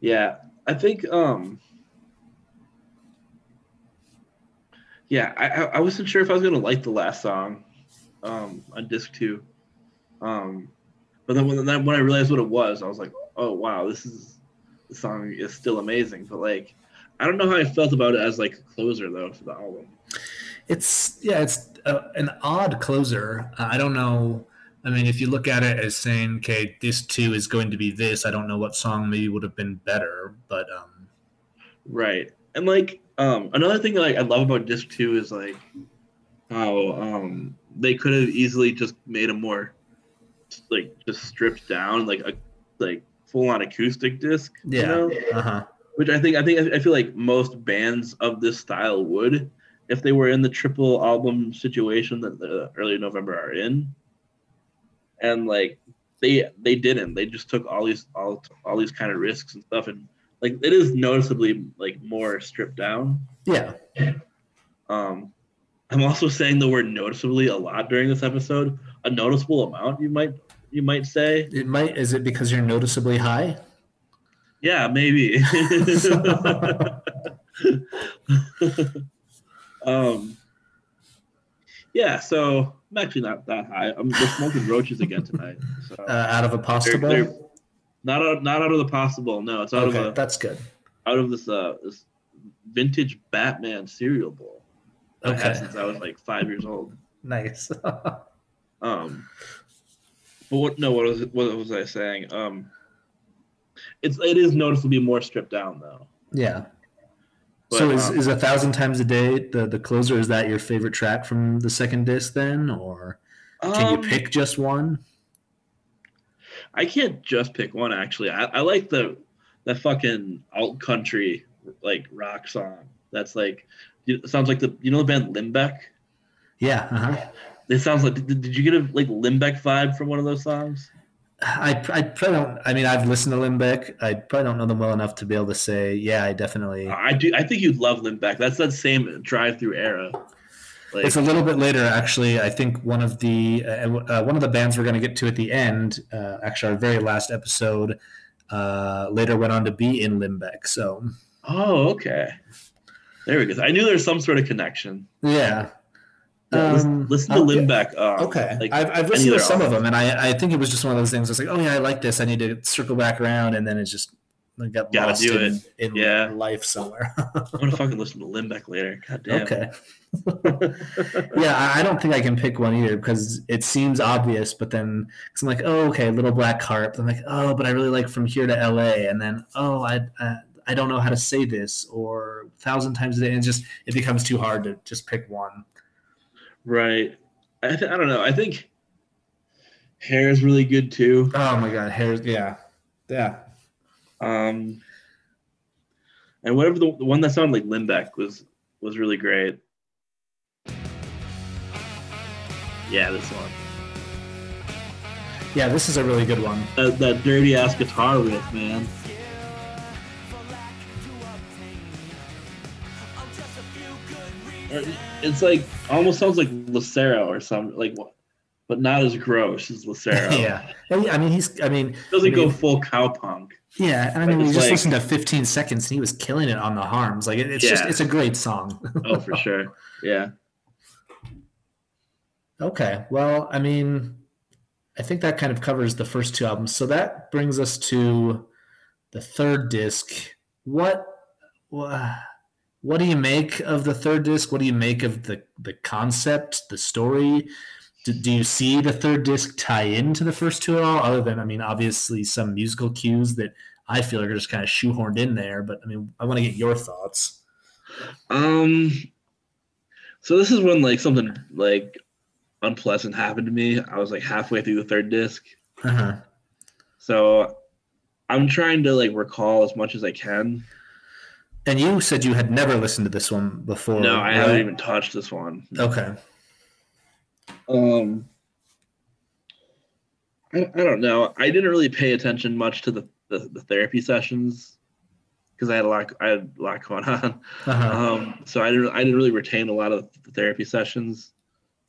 Yeah, I think. um Yeah, I I I wasn't sure if I was gonna like the last song, um, on disc two, um, but then when then when I realized what it was, I was like, oh wow, this is the song is still amazing. But like, I don't know how I felt about it as like a closer though for the album. It's yeah, it's uh, an odd closer. Uh, I don't know. I mean, if you look at it as saying, okay, this too is going to be this, I don't know what song maybe would have been better, but um, Right. And like um another thing like I love about disc two is like how um they could have easily just made a more like just stripped down like a like full on acoustic disc. You yeah, know? uh huh, Which I think I think I feel like most bands of this style would if they were in the triple album situation that the early November are in. And like they they didn't. They just took all these all all these kind of risks and stuff and like it is noticeably like more stripped down. yeah, Um, I'm also saying the word noticeably a lot during this episode. A noticeable amount, you might you might say. it might. Is it because you're noticeably high? Yeah, maybe. um, yeah, so I'm actually not that high. I'm just smoking roaches again tonight. So Uh, out of a possible. They're- they're- not out, not out of the possible. No, it's out okay, of a, that's good. out of this uh this vintage Batman cereal bowl. that I had Okay. since I was like five years old. Nice. Um, but what? No, what was what was I saying? Um, it's it is noticeably more stripped down though. yeah. But, so is, um, is a thousand times a day the the closer? Is that your favorite track from the second disc then, or can um, you pick just one? I can't just pick one. Actually, I, I like the the fucking alt country like rock song. That's like it sounds like the you know the band Limbeck. Yeah. Uh-huh. It sounds like did, did you get a like Limbeck vibe from one of those songs? I I probably don't. I mean, I've listened to Limbeck. I probably don't know them well enough to be able to say, yeah, I definitely. I do. I think you'd love Limbeck. That's that same Drive-Thru era. Like, It's a little bit later, actually. I think one of the uh, uh, one of the bands we're going to get to at the end, uh, actually, our very last episode, uh, later went on to be in Limbeck. So oh, okay. There we go. I knew there was some sort of connection. yeah. Yeah, listen, Um, listen to. Limbeck. Um, Okay, like, I've, I've listened to some of them, and I, I think it was just one of those things. I was like, oh yeah, I like this. I need to circle back around, and then it just I got Gotta lost do in, in Yeah. life somewhere. I'm gonna fucking listen to Limbeck later. God damn. okay. yeah, I- don't think I can pick one either because it seems obvious, but then because I'm like, oh, okay, Little Black Heart. I'm like, oh, but I really like From Here to L.A. And then, oh, I, I I don't know how to say this or Thousand Times a Day. And it just it becomes too hard to just pick one. Right. I, th- I don't know. I think hair is really good too. Oh my God, hair. Yeah, yeah. Um, and whatever the, the one that sounded like Limbeck was was really great. Yeah, this one. Yeah, this is a really good one. That, that dirty ass guitar riff, man. It's like almost sounds like Lucero or something like what, but not as gross as Lucero. yeah. And, I mean, he's. I mean, doesn't I mean, go full cowpunk. Yeah, and I mean, we just like- listened to 15 seconds, and he was killing it on the harms. Like, it, it's just, it's a great song. Oh, for sure. Yeah. okay, well, I mean, I think that kind of covers the first two albums. So that brings us to the third disc. What, wha- what do you make of the third disc? What do you make of the the concept, the story? do, do you see the third disc tie into the first two at all? Other than, I mean, obviously some musical cues that I feel are just kind of shoehorned in there. But I mean, I want to get your thoughts. Um, so this is when like something like unpleasant happened to me. I was like halfway through the third disc, Uh-huh. so I'm trying to like recall as much as I can. And you said you had never listened to this one before. No, I right? haven't even touched this one. Okay. Um, I, I don't know. I didn't really pay attention much to the the, the therapy sessions because I had a lot I had a lot going on. Uh-huh. Um, so I didn't I didn't really retain a lot of the therapy sessions.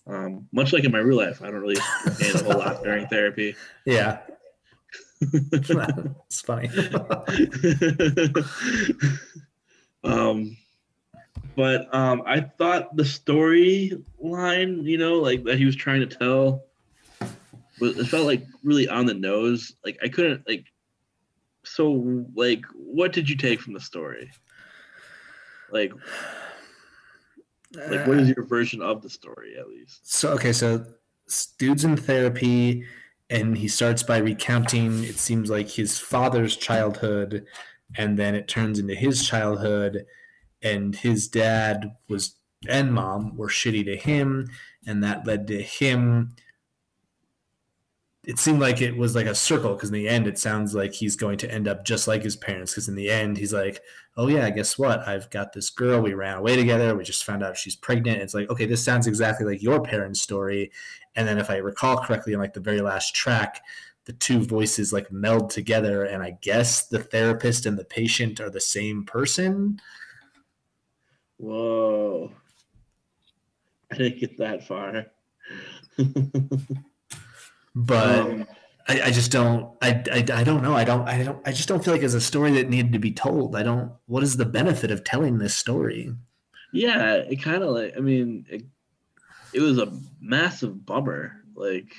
Um, much like in my real life, I don't really retain a whole lot during therapy. yeah. it's funny. Um, but um, I thought the storyline, you know, like that he was trying to tell, was it felt like really on the nose. Like I couldn't like. So like, what did you take from the story? Like, like what is your version of the story at least? So okay, so dude's in therapy, and he starts by recounting. It seems like his father's childhood, and then it turns into his childhood, and his dad was and mom were shitty to him, and that led to him. It seemed like it was like a circle because in the end, it sounds like he's going to end up just like his parents. Because in the end, he's like, oh yeah, guess what? I've got this girl. We ran away together. We just found out she's pregnant. It's like, okay, this sounds exactly like your parents' story. And then if I recall correctly, in like the very last track, the two voices like meld together, and I guess the therapist and the patient are the same person. Whoa. I didn't get that far. But Um, I, I just don't. I, I, I don't know. I don't. I don't. I just don't feel like it's a story that needed to be told. I don't. What is the benefit of telling this story? yeah, it kind of like I mean, it, it was a massive bummer, like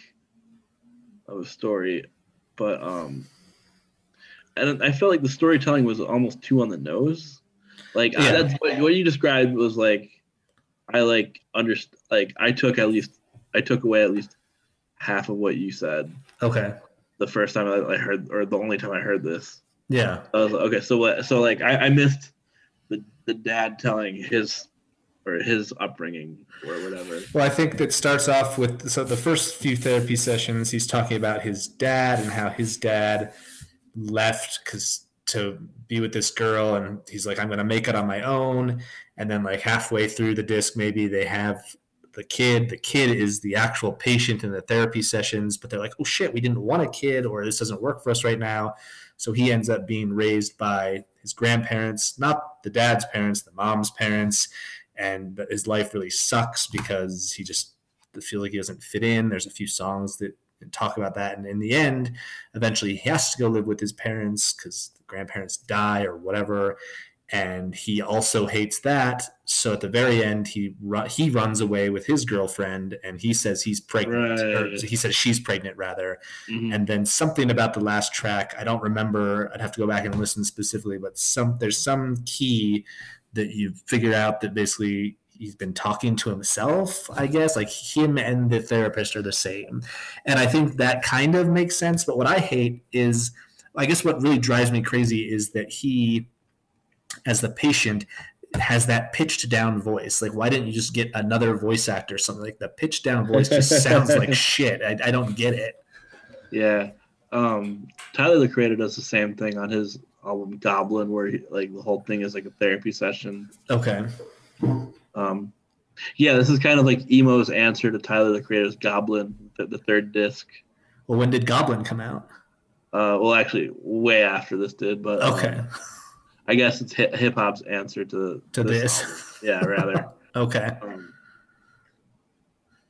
of a story, but um, and I felt like the storytelling was almost too on the nose. Like I- that's what, what you described was like, I like underst like I took at least I took away at least half of what you said Okay. the first time I, I heard or the only time I heard this. Yeah. I was like, okay, so what? So like, I, I missed the the dad telling his or his upbringing or whatever. Well, I think that starts off with so the first few therapy sessions, he's talking about his dad and how his dad left because to be with this girl, and he's like, "I'm going to make it on my own." And then, like halfway through the disc, maybe they have the kid. The kid is the actual patient in the therapy sessions, but they're like, "Oh shit, we didn't want a kid, or this doesn't work for us right now." So he ends up being raised by his grandparents, not the dad's parents, the mom's parents and his life really sucks because he just feels like he doesn't fit in. There's a few songs that talk about that, and in the end, eventually he has to go live with his parents because the grandparents die or whatever, and he also hates that. So at the very end, he ru- he runs away with his girlfriend, and he says he's pregnant. Right. he says she's pregnant rather, Mhm. and then something about the last track i don't remember i'd have to go back and listen specifically but some there's some key that you figure out that basically he's been talking to himself i guess like him and the therapist are the same. And i think that kind of makes sense. But what i hate is i guess what really drives me crazy is that he as the patient has that pitched down voice. Like why didn't you just get another voice actor or something? Like the pitched down voice just sounds like shit. I, I don't get it. Yeah. Um, Tyler the Creator does the same thing on his album Goblin, where he, like the whole thing is like a therapy session. okay Um, yeah, this is kind of like emo's answer to Tyler the Creator's Goblin, the, the third disc. Well, when did Goblin come out? Uh, well, actually, way after this did, but um, Okay, I guess it's hip hop's answer to to this. album. Yeah, rather. okay. Um,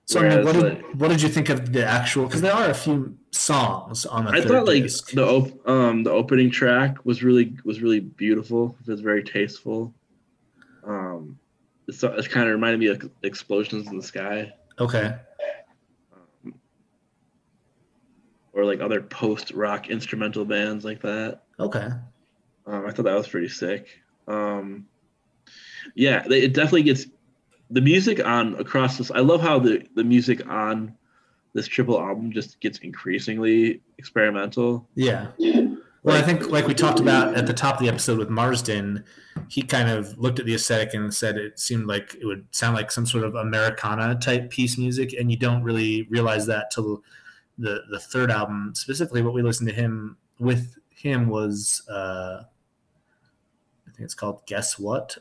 So, I mean, what Whereas, did what did you think of the actual? Because there are a few songs on the I thought like disc. the op- um the opening track was really was really beautiful. It was very tasteful. Um, it's, it kind of reminded me of explosions in the sky, okay, um, or like other post rock instrumental bands like that. okay, Um, I thought that was pretty sick. Um, yeah, they, it definitely gets the music on across this. I love how the the music on this triple album just gets increasingly experimental. Yeah. Well, I think like we talked about at the top of the episode with Marsden, he kind of looked at the aesthetic and said it seemed like it would sound like some sort of Americana type piece music, and you don't really realize that till the the third album. Specifically, what we listened to him with him was uh, I think it's called Guess What,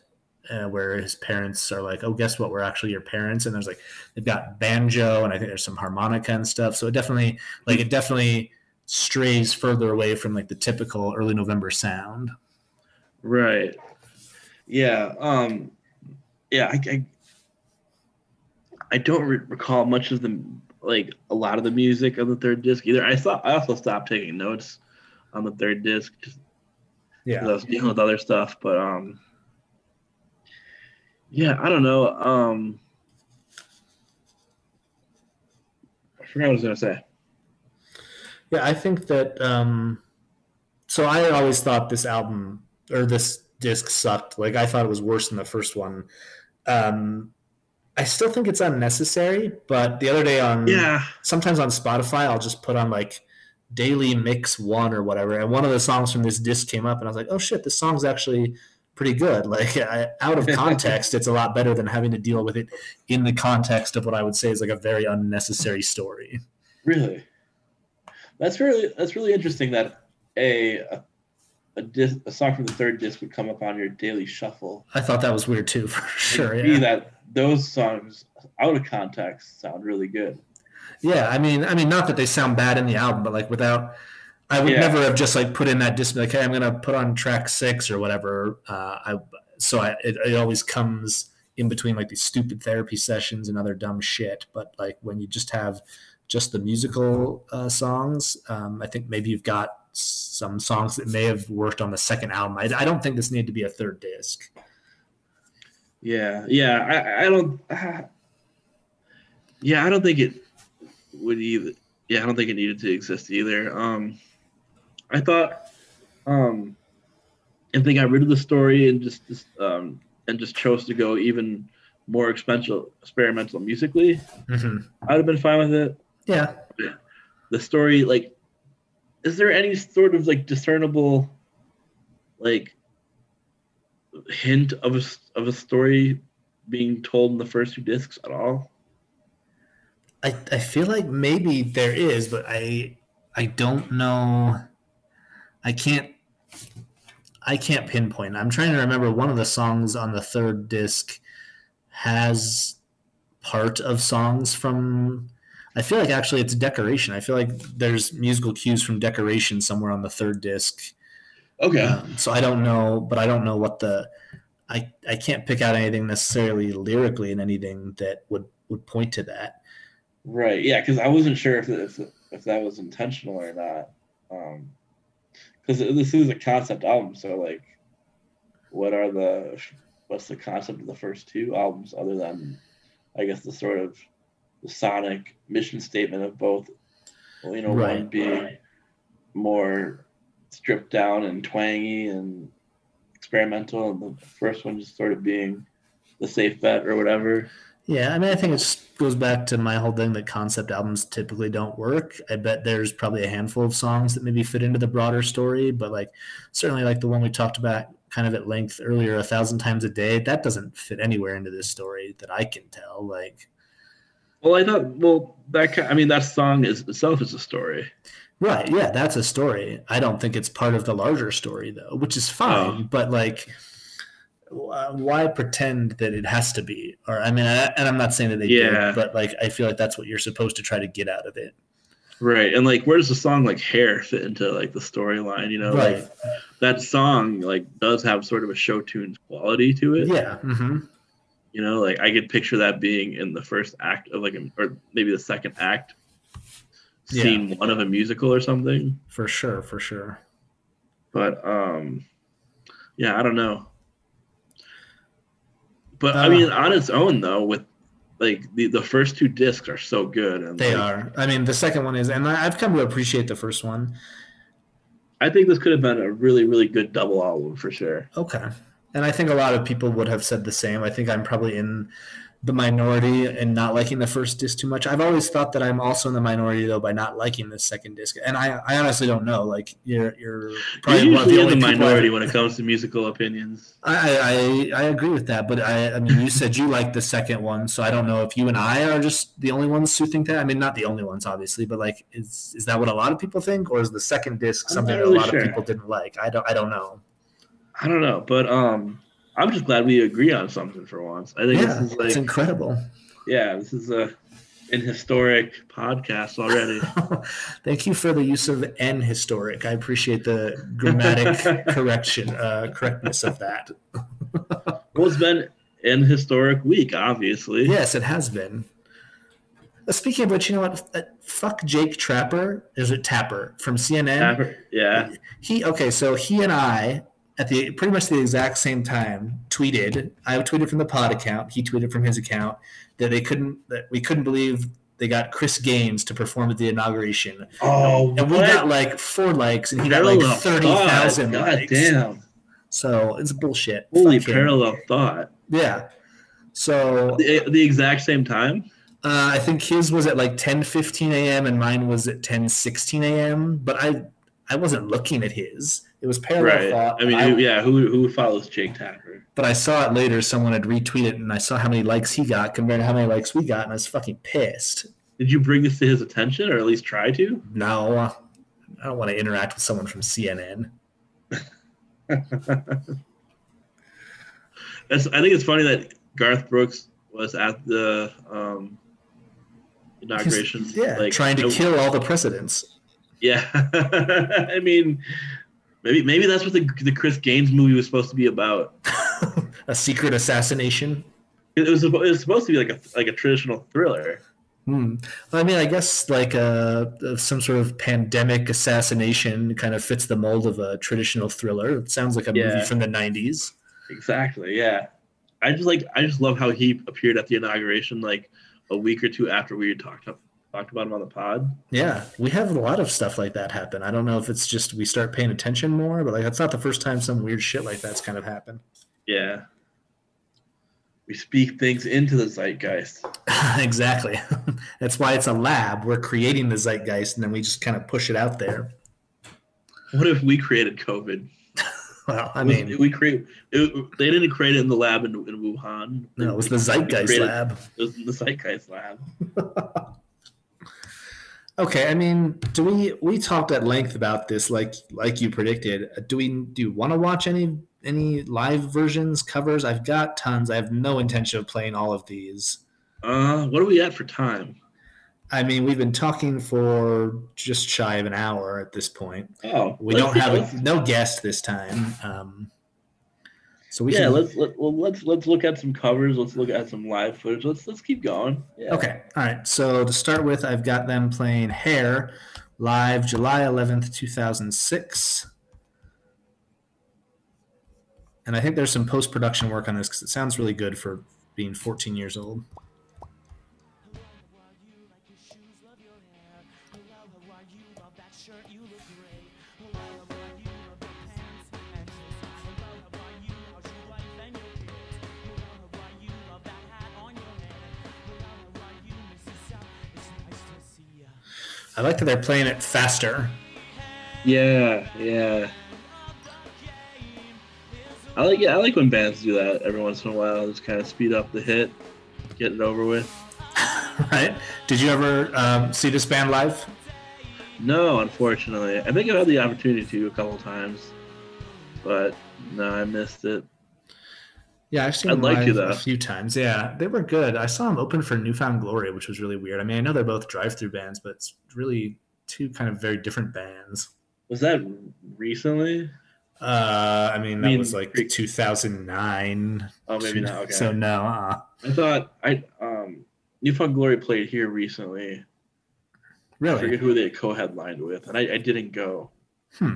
uh, where his parents are like, "Oh, guess what? We're actually your parents." And there's like they've got banjo, and I think there's some harmonica and stuff. So it definitely like it definitely strays further away from like the typical early November sound. Right. Yeah. Um. Yeah. I. I, I don't re- recall much of the like a lot of the music on the third disc either. I thought I also stopped taking notes on the third disc just because I was dealing with other stuff. But um. Yeah, I don't know. Um. I forgot what I was gonna say. Yeah, I think that. Um, so I always thought this album or this disc sucked. Like I thought it was worse than the first one. Um, I still think it's unnecessary, but the other day on Yeah. sometimes on Spotify I'll just put on like daily mix one or whatever, and one of the songs from this disc came up, and I was like, oh shit, this song's actually pretty good. Like I, out of context, it's a lot better than having to deal with it in the context of what I would say is like a very unnecessary story. Really, that's really that's really interesting that a a, a, disc, a song from the third disc would come up on your daily shuffle. I thought that was weird too, for sure. Yeah. That those songs out of context sound really good. Yeah, I mean, I mean, not that they sound bad in the album, but like without, I would Yeah. never have just like put in that disc, like, hey, I'm gonna put on track six or whatever. Uh, I so I it, it always comes in between like these stupid therapy sessions and other dumb shit. But like when you just have just the musical uh, songs, um, I think maybe you've got some songs that may have worked on the second album. I, I don't think this needed to be a third disc. Yeah, yeah. I I don't. yeah, I don't think it would either. Yeah, I don't think it needed to exist either. Um, I thought, um, if they got rid of the story and just, just um and just chose to go even more experimental experimental musically, hmm I'd have been fine with it. Yeah, The story, like, is there any sort of like discernible, like, hint of a of a story being told in the first two discs at all? I, I feel like maybe there is, but I I don't know. I can't I can't pinpoint. I'm trying to remember one of the songs on the third disc has part of songs from I feel like actually it's decoration. I feel like there's musical cues from decoration somewhere on the third disc. Okay. Um, so I don't know, but I don't know what the I I can't pick out anything necessarily lyrically in anything that would would point to that. Right. Yeah, because I wasn't sure if if if that was intentional or not. Um, because this is a concept album, so like, what are the what's the concept of the first two albums other than, I guess the sort of the sonic mission statement of both. Well, you know, one Right. being more stripped down and twangy and experimental, and the first one just sort of being the safe bet or whatever. Yeah, I mean, I think it just goes back to my whole thing that concept albums typically don't work. I bet there's probably a handful of songs that maybe fit into the broader story, but like certainly like the one we talked about kind of at length earlier, a thousand times a day, that doesn't fit anywhere into this story that I can tell. Like, Well, I thought, well, that I mean, that song is itself is a story. right, yeah, that's a story. I don't think it's part of the larger story though, which is oh. fine, Oh. but like. Wh- Why pretend that it has to be? Or I mean, I, and I'm not saying that they Yeah. did, but like I feel like that's what you're supposed to try to get out of it. Right. And like where does the song like hair fit into like the storyline? You know, right? like that song like does have sort of a show tunes quality to it. Yeah. hmm You know, like I could picture that being in the first act of like a, or maybe the second act, Yeah. scene one of a musical or something. For sure. For sure. But um yeah, I don't know. But Uh. I mean on its own though, with like the, the first two discs are so good and They like, are. I mean, the second one is, and I- I've come to appreciate the first one. I think this could have been a really, really good double album for sure. Okay. And I think a lot of people would have said the same. I think I'm probably in the minority and not liking the first disc too much. I've always thought that I'm also in the minority though by not liking the second disc, and I, I honestly don't know. Like you're you're probably You're one of the in only the minority I've- when it comes to musical opinions. I, I I agree with that, but I I mean you said you liked the second one, so I don't know if you and I are just the only ones who think that. I mean, not the only ones, obviously, but like is is that what a lot of people think, or is the second disc something not that a lot sure. of people didn't like? I don't I don't know. I don't know, but um, I'm just glad we agree on something for once. I think Yeah, this is it's like, incredible. yeah, this is a an historic podcast already. Thank you for the use of "n" historic. I appreciate the grammatic correction uh, correctness of that. well, it's been an historic week, obviously. Yes, it has been. Uh, Speaking of which, you know what? Uh, Fuck Jake Trapper. Is it Tapper from CNN? Tapper- Yeah. He okay. So he and I at the pretty much the exact same time tweeted. I tweeted from the pod account. He tweeted from his account that they couldn't that we couldn't believe they got Chris Gaines to perform at the inauguration. Oh, And we what? got like four likes, and he got like Parallel thirty thought. thousand God likes. damn. So it's bullshit. Holy Fuck him. parallel thought. Yeah. So The, the exact same time? uh, I think his was at like ten fifteen a.m. and mine was at ten sixteen a.m. But I I wasn't looking at his. It was parallel Right. thought. I mean, who, yeah, who who follows Jake Tapper? But I saw it later. Someone had retweeted, it, and I saw how many likes he got compared to how many likes we got, and I was fucking pissed. Did you bring this to his attention, or at least try to? No, I don't want to interact with someone from CNN. That's, I think it's funny that Garth Brooks was at the um, inauguration. Yeah, like, trying to no- kill all the presidents. Yeah, I mean, maybe maybe that's what the the Chris Gaines movie was supposed to be about. A secret assassination. It was, it was supposed to be like a like a traditional thriller. Hmm. Well, I mean, I guess like uh, some sort of pandemic assassination kind of fits the mold of a traditional thriller. It sounds like a Yeah. movie from the '90s. Exactly. Yeah. I just like I just love how he appeared at the inauguration like a week or two after we had talked up, talked about him on the pod. Yeah, we have a lot of stuff like that happen. I don't know if it's just we start paying attention more, but like that's not the first time some weird shit like that's kind of happened. Yeah. We speak things into the zeitgeist. exactly. That's why it's a lab. We're creating the zeitgeist and then we just kind of push it out there. What if we created COVID? Well, I mean, we create. It, they didn't create it in the lab in, in Wuhan. no, it was the zeitgeist created- lab. It was in the zeitgeist lab. Okay, I mean, do we we talked at length about this like like you predicted. Do we do you want to watch any any live versions covers? I've got tons. I have no intention of playing all of these. Uh, what are we at for time? I mean, we've been talking for just shy of an hour at this point. Oh, We don't have a, no guest this time. Um, so we yeah, let's let, well let's let's look at some covers. Let's look at some live footage. Let's let's keep going. Yeah. Okay. All right. So to start with, I've got them playing Hair live July 11th, 2006. And I think there's some post production work on this because it sounds really good for being 14 years old. I like that they're playing it faster. Yeah, yeah. I like yeah, I like when bands do that every once in a while. Just kind of speed up the hit, get it over with. Right? Did you ever um, see this band live? No, unfortunately, I think I've had the opportunity to a couple times, but no, I missed it. Yeah, I've seen I'd them like live a few times. Yeah, they were good. I saw them open for New Found Glory, which was really weird. I mean, I know they're both Drive-Thru bands, but it's really two kind of very different bands. Was that recently? Uh, I mean, that I mean, was like pre- 2009. Oh, maybe not. Okay. So no, uh, I thought I um New Found Glory played here recently. Really? I forget who they co-headlined with, and I, I didn't go. Hmm.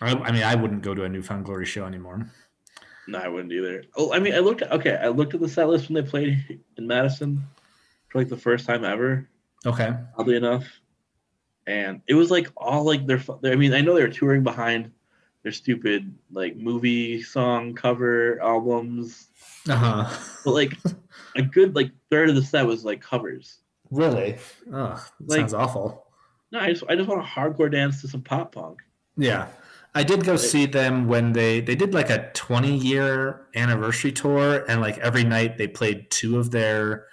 I, I mean, I wouldn't go to a New Found Glory show anymore. No, I wouldn't either. Oh, I mean, I looked. Okay, I looked at the set list when they played in Madison for like the first time ever. Okay. Oddly enough, and it was like all like their. fu- I mean, I know they were touring behind their stupid like movie song cover albums. Uh huh. But like a good like third of the set was like covers. Really? Oh, Like- sounds awful. No, I just I just want to hardcore dance to some pop punk. Yeah. I did go see them when they they did like a 20 year anniversary tour and like every night they played two of their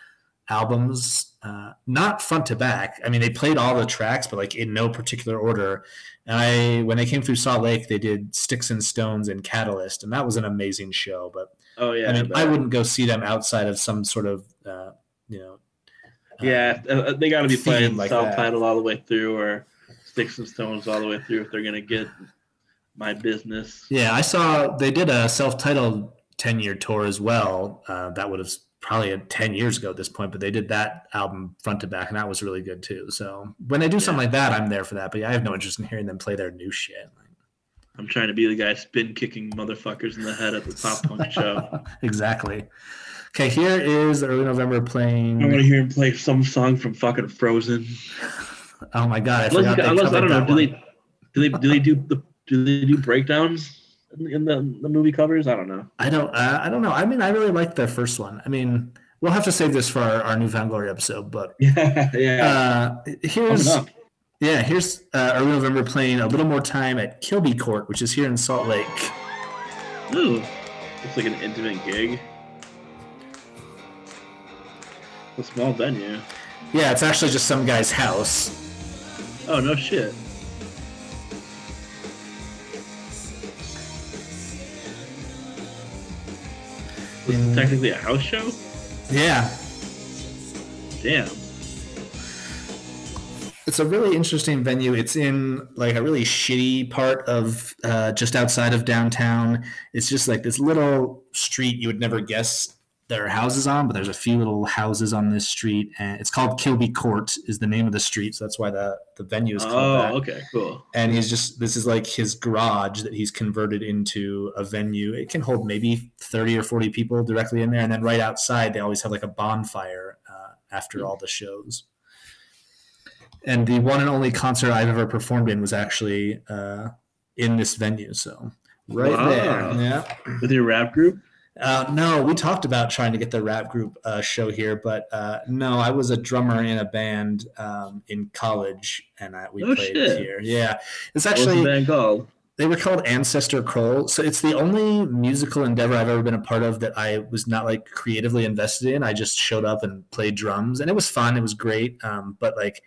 albums uh, not front to back. I mean they played all the tracks but like in no particular order. And I when they came through Salt Lake they did Sticks and Stones and Catalyst and that was an amazing show but Oh yeah, I mean but- I wouldn't go see them outside of some sort of uh, you know uh, Yeah, uh, they got to be playing like self-titled all the way through, or Sticks and Stones all the way through if they're gonna get my business. Yeah, I saw they did a self-titled 10-year tour as well. Uh, that would have probably 10 years ago at this point, but they did that album front to back, and that was really good too. So when they do something like that, I'm there for that. But yeah, I have no interest in hearing them play their new shit. I'm trying to be the guy spin kicking motherfuckers in the head at the pop punk show. exactly. Okay, here is early November playing. I want to hear him play some song from fucking Frozen. Oh my god, I Unless, unless I don't know, do they do they do they do the do they do breakdowns in, the the movie covers? I don't know. I don't. Uh, I don't know. I mean, I really like the first one. I mean, we'll have to save this for our, our New Found Glory episode. But Yeah, yeah. uh, here's Yeah, here's uh, early November playing a little more time at Kilby Court, which is here in Salt Lake. Ooh, looks like an intimate gig. A small venue. Yeah, it's actually just some guy's house. Oh no shit. This is In- technically a house show? Yeah, Damn. it's a really interesting venue. It's in like a really shitty part of uh, just outside of downtown. It's just like this little street you would never guess there are houses on, but there's a few little houses on this street, and it's called Kilby Court is the name of the street. So that's why the the venue is called Oh, that. okay, cool. and he's just this is like his garage that he's converted into a venue it can hold maybe 30 or 40 people directly in there and then right outside they always have like a bonfire uh, after all the shows and the one and only concert i've ever performed in was actually uh, in this venue so right Wow. there yeah With your rap group? Uh, no, we talked about trying to get the rap group uh, show here, but uh, no, I was a drummer in a band um, in college, and I, we Oh, played shit. here. Yeah, it's actually they were called Ancestor Kroll. So it's the only musical endeavor I've ever been a part of that I was not like creatively invested in. I just showed up and played drums, and it was fun. It was great, um, but like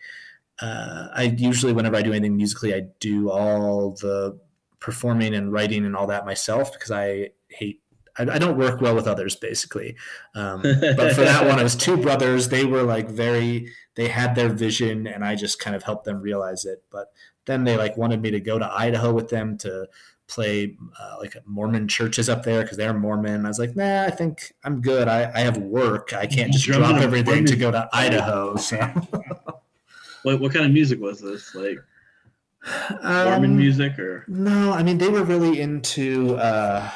uh, I usually whenever I do anything musically, I do all the performing and writing and all that myself because I hate. I, I don't work well with others, basically. Um, but for that one, it was two brothers. They were like very. They had their vision, and I just kind of helped them realize it. But then they like wanted me to go to Idaho with them to play uh, like Mormon churches up there because they're Mormon. I was like, nah, I think I'm good. I, I have work. I can't just drop everything to go to Idaho. So What what kind of music was this? Like um, Mormon music or No, I mean they were really into uh,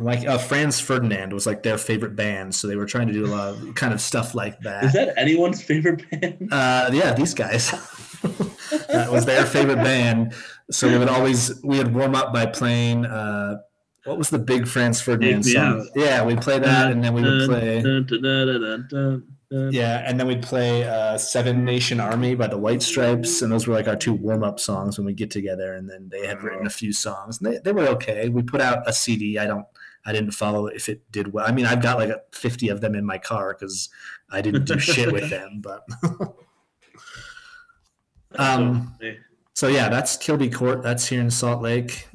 like uh, Franz Ferdinand was like their favorite band, so they were trying to do a lot of kind of stuff like that. is that anyone's favorite band? Uh, yeah, these guys. that was their favorite band. So we would always we would warm up by playing. Uh, what was the big Franz Ferdinand song? Out. Yeah, we'd play that, and then we would play. Yeah, and then we'd play uh, Seven Nation Army by the White Stripes, and those were like our two warm up songs when we get together. And then they had written a few songs, and they, they were okay. We put out a CD. I don't, I didn't follow if it did well. I mean, I've got like a, fifty of them in my car because I didn't do shit with them. But Um, So, so yeah, that's Kilby Court. That's here in Salt Lake.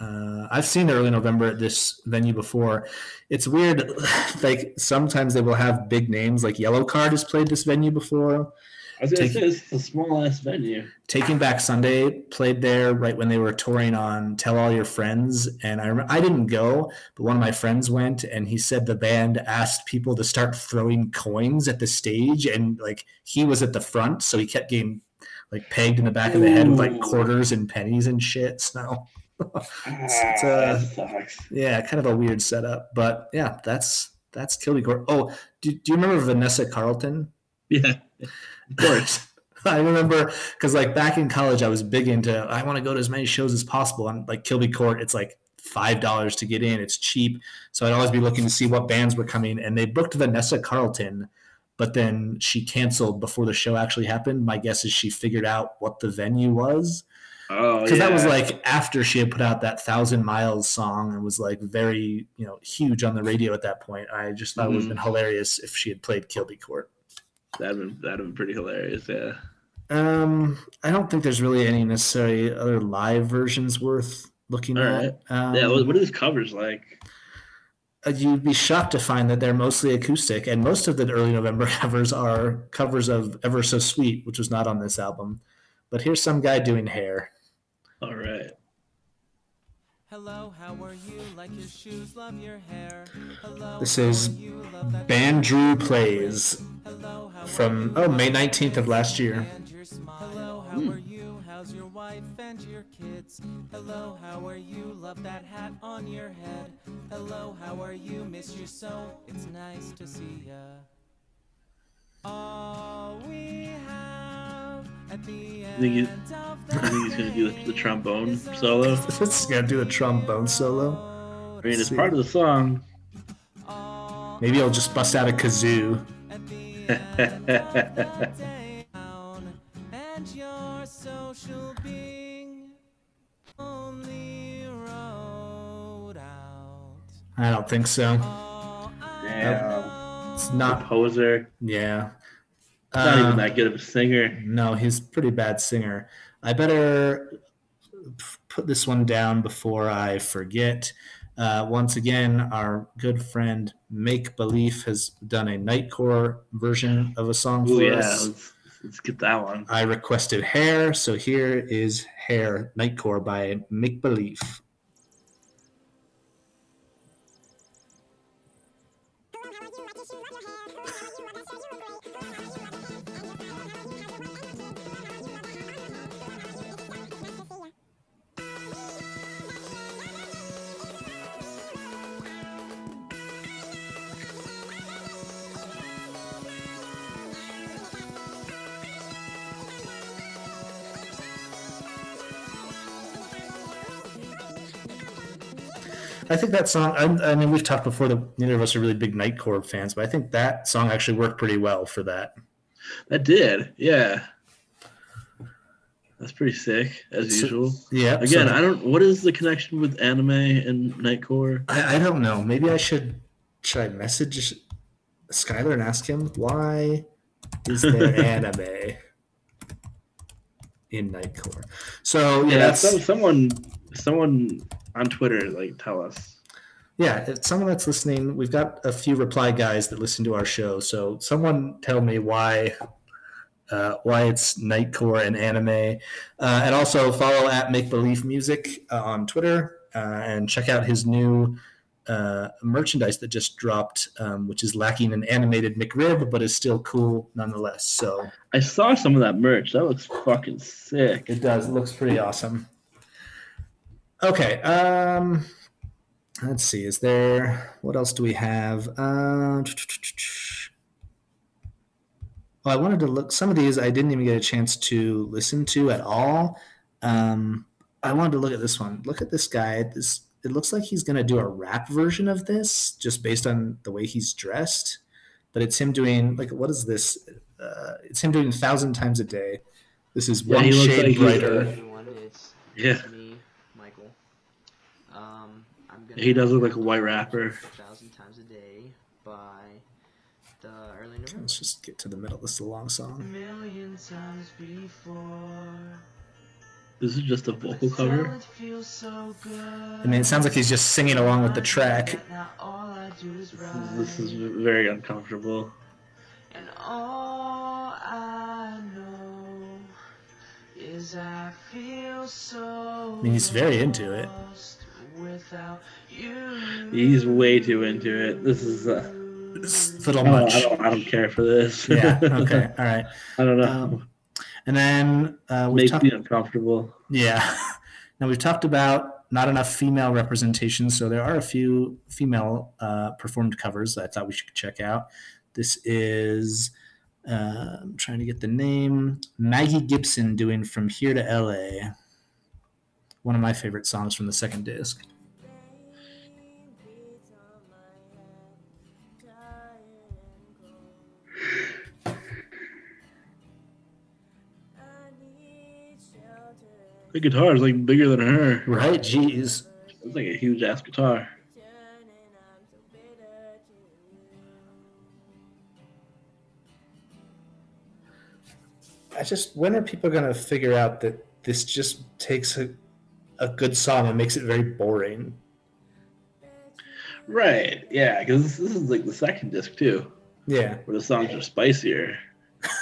Uh, I've seen early November at this venue before. It's weird. Like sometimes they will have big names. Like Yellowcard has played this venue before. I was gonna Take- say it's a small ass venue. Taking Back Sunday played there right when they were touring on Tell All Your Friends, and I rem- I didn't go, but one of my friends went, and he said the band asked people to start throwing coins at the stage, and like he was at the front, so he kept getting like pegged in the back of the head with like quarters and pennies and shit. So it's, Ah, uh, that sucks. yeah, kind of a weird setup, but yeah, that's that's Kilby Court. Oh, do, do you remember Vanessa Carlton? Yeah, of course. I remember because like back in college, I was big into I want to go to as many shows as possible. And like Kilby Court, it's like five dollars to get in. It's cheap, so I'd always be looking to see what bands were coming. And they booked Vanessa Carlton, but then she canceled before the show actually happened. My guess is she figured out what the venue was Oh, because yeah. that was like after she had put out that Thousand Miles song and was like very you know huge on the radio at that point. I just thought it would have Mhm. been hilarious if she had played Kilby Court. That'd been that'd been pretty hilarious. Yeah. Um, I don't think there's really any necessary other live versions worth looking All at. Um, yeah. What, what are these covers like? uh, you'd be shocked to find that they're mostly acoustic, and most of the early November covers are covers of "Ever So Sweet," which was not on this album. But here's some guy doing hair. All right. Hello, how are you? Like your shoes, love your hair. Hello, This is are you? Love that Bandrew Plays Hello, from oh? May 19th of last year. And your smile. Hello, how hmm. are you? How's your wife and your kids? Hello, how are you? Love that hat on your head. Hello, how are you? Miss you so. It's nice to see ya. All we have at the end Think you- of I think he's gonna do the, the trombone solo. This is gonna do a trombone solo. I mean, it's see. part of the song. Maybe I'll just bust out a kazoo. down and your social being only wrote out I don't think so. all I It's not. poser. Yeah. Not Uh, even that good of a singer. No, he's a pretty bad singer. I better put this one down before I forget. Uh, once again, our good friend Make Belief has done a Nightcore version of a song for Oh yeah. us. Let's, let's get that one. I requested Hair, so here is Hair Nightcore by Make Belief. I think that song. I, I mean, we've talked before that neither of us are really big Nightcore fans, but I think that song actually worked pretty well for that. That did. Yeah. That's pretty sick, as So- usual. Yeah. Again, so- I don't. What is the connection with anime and Nightcore? I, I don't know. Maybe I should should I message Skylar and ask him why is there anime in Nightcore? So yeah, Yeah, someone, someone on Twitter, like, tell us. yeah. If someone that's listening, we've got a few reply guys that listen to our show. So someone tell me why. Uh, why it's Nightcore and anime, uh, and also follow at Make Believe Music uh, on Twitter, uh, and check out his new uh, merchandise that just dropped, um, which is lacking an animated McRib, but is still cool nonetheless. So I saw some of that merch. That looks fucking sick. it does. It looks pretty awesome. Okay. Um, let's see. Is there what else do we have? Uh, well, I wanted to look. Some of these I didn't even get a chance to listen to at all. Um, I wanted to look at this one. Look at this guy. This it looks like he's going to do a rap version of this, just based on the way he's dressed. But it's him doing like what is this? Uh, it's him doing a thousand times a day. This is Yeah, one he looks shade like he's, brighter. uh, Everyone, it's Yeah. me, Michael. Um, I'm gonna He does look like a white rapper. Thousand times a day by the early November. Let's just get to the middle. This is a long song. Million times before. This is just a vocal cover. So. I mean, it sounds like he's just singing along with the track. Now all I do is This is write, very uncomfortable. and all I know is I feel so. I mean, he's very into it. lost Without you. He's way too into it. This is. Uh, a little I, don't, much. I, don't, I don't care for this. Yeah. Okay. All right. I don't know. Um, and then uh, we Makes talked. me uncomfortable. Yeah. Now we've talked about not enough female representation, so there are a few female uh, performed covers that I thought we should check out. This is Uh, I'm trying to get the name. Maggie Gibson doing From Here to LA. One of my favorite songs from the second disc. The guitar is like bigger than her. Right? Jeez. It's like a huge ass guitar. I just when are people gonna figure out that this just takes a, a good song and makes it very boring? Right. Yeah, because this, this is like the second disc too, Yeah, where the songs are spicier.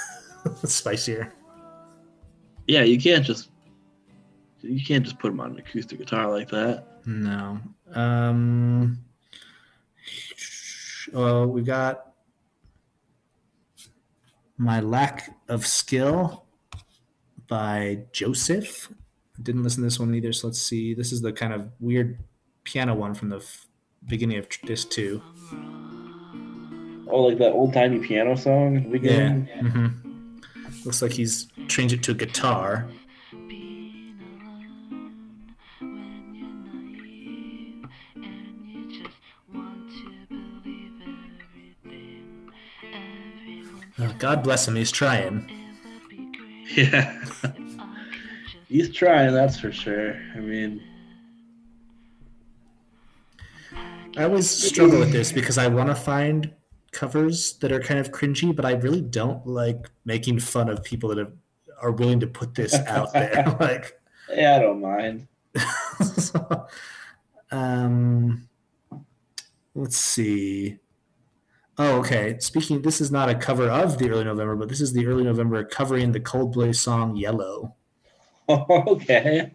spicier. Yeah, you can't just you can't just put them on an acoustic guitar like that. No. Um. Well, we got my lack of skill by Joseph. Didn't listen to this one either. So let's see. This is the kind of weird piano one from the f- beginning of disc two. Oh, like that old timey piano song at the Yeah. beginning. hmm Looks like he's changed it to a guitar. God bless him. He's trying. Yeah. He's trying, that's for sure. I mean, I always struggle with this because I want to find covers that are kind of cringy, but I really don't like making fun of people that have, are willing to put this out there. like, yeah, I don't mind. so, um, let's see. Oh, okay. Speaking, this is not a cover of the early November, but this is the early November covering the Coldplay song "Yellow." okay.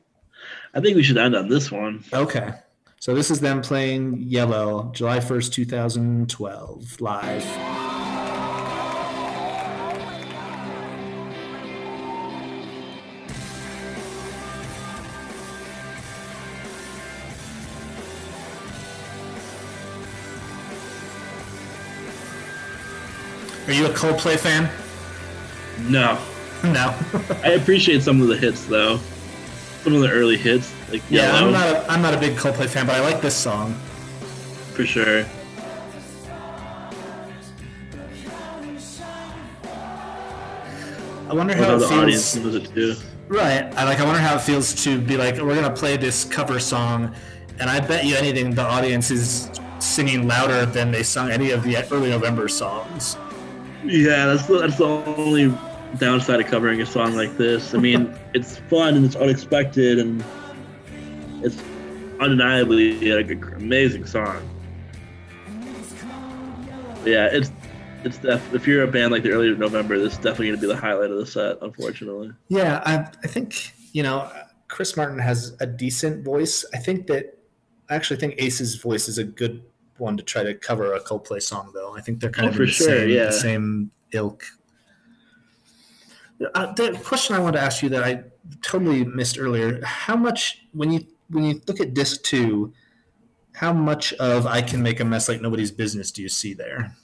I think we should end on this one. Okay. So this is them playing Yellow, July 1st, 2012, live. Are you a Coldplay fan? No. No. I appreciate some of the hits though. Some of the early hits, like yeah, Yellow, I'm not. A, I'm not a big Coldplay fan, but I like this song. for sure. I wonder how the feels. audience knows it too. Right. I like. I wonder how it feels to be like, we're gonna play this cover song, and I bet you anything, the audience is singing louder than they sung any of the early November songs. Yeah, that's the, that's the only downside of covering a song like this. I mean, it's fun and it's unexpected and it's undeniably like an amazing song. But yeah, it's it's def- if you're a band like the early November, this is definitely going to be the highlight of the set. Unfortunately, Yeah, I, I think you know Chris Martin has a decent voice. I think that I actually think Ace's voice is a good one to try to cover a Coldplay song, though. I think they're kind Oh, of for in the sure, same, yeah. the same ilk. Uh, the question I wanted to ask you that I totally missed earlier: How much when you when you look at disc two, how much of "I Can Make a Mess Like Nobody's Business" do you see there?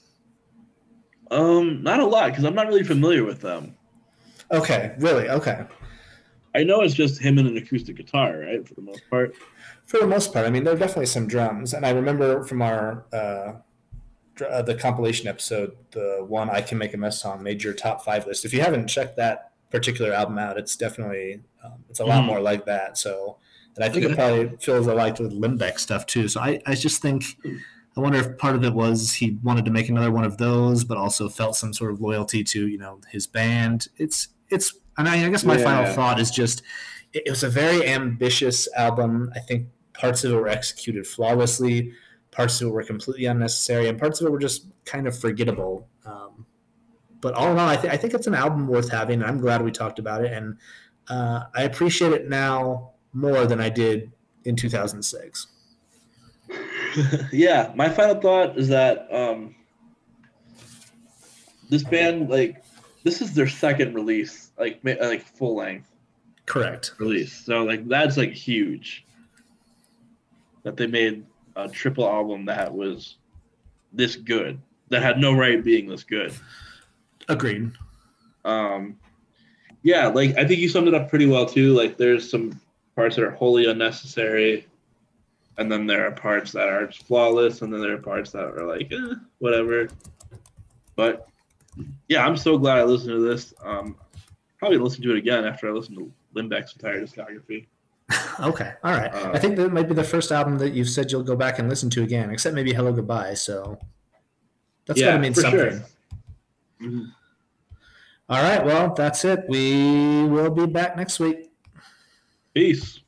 um, not a lot because I'm not really familiar with them. Okay, really? Okay. I know it's just him and an acoustic guitar, right, for the most part. For the most part, I mean, there are definitely some drums, and I remember from our uh, dr- uh, the compilation episode, the one "I Can Make a Mess" song made your top five list. If you haven't checked that particular album out, it's definitely um, it's a lot Mhm. more like that. So, and I think it probably feels alike with Limbeck stuff too. So I, I just think I wonder if part of it was he wanted to make another one of those, but also felt some sort of loyalty to you know his band. It's it's and I, I guess my final thought is just it, it was a very ambitious album. I think parts of it were executed flawlessly, parts of it were completely unnecessary, and parts of it were just kind of forgettable. Um, but all in all, I, th- I think it's an album worth having. I'm glad we talked about it, and uh, I appreciate it now more than I did in 2006. yeah, my final thought is that um, this band, like, this is their second release, like, like full length Correct. release. So, like, that's like huge that they made a triple album that was this good, that had no right being this good. Agreed. Um, yeah, like I think you summed it up pretty well too. Like there's some parts that are wholly unnecessary, and then there are parts that are just flawless, and then there are parts that are like eh, whatever. But yeah, I'm so glad I listened to this. Um, probably listen to it again after I listen to Limbeck's entire discography. Okay, all right. Uh, I think that might be the first album that you've said you'll go back and listen to again, except maybe Hellogoodbye. So that's yeah, gotta mean something. sure. Mhm. All right, well, that's it. We will be back next week. Peace.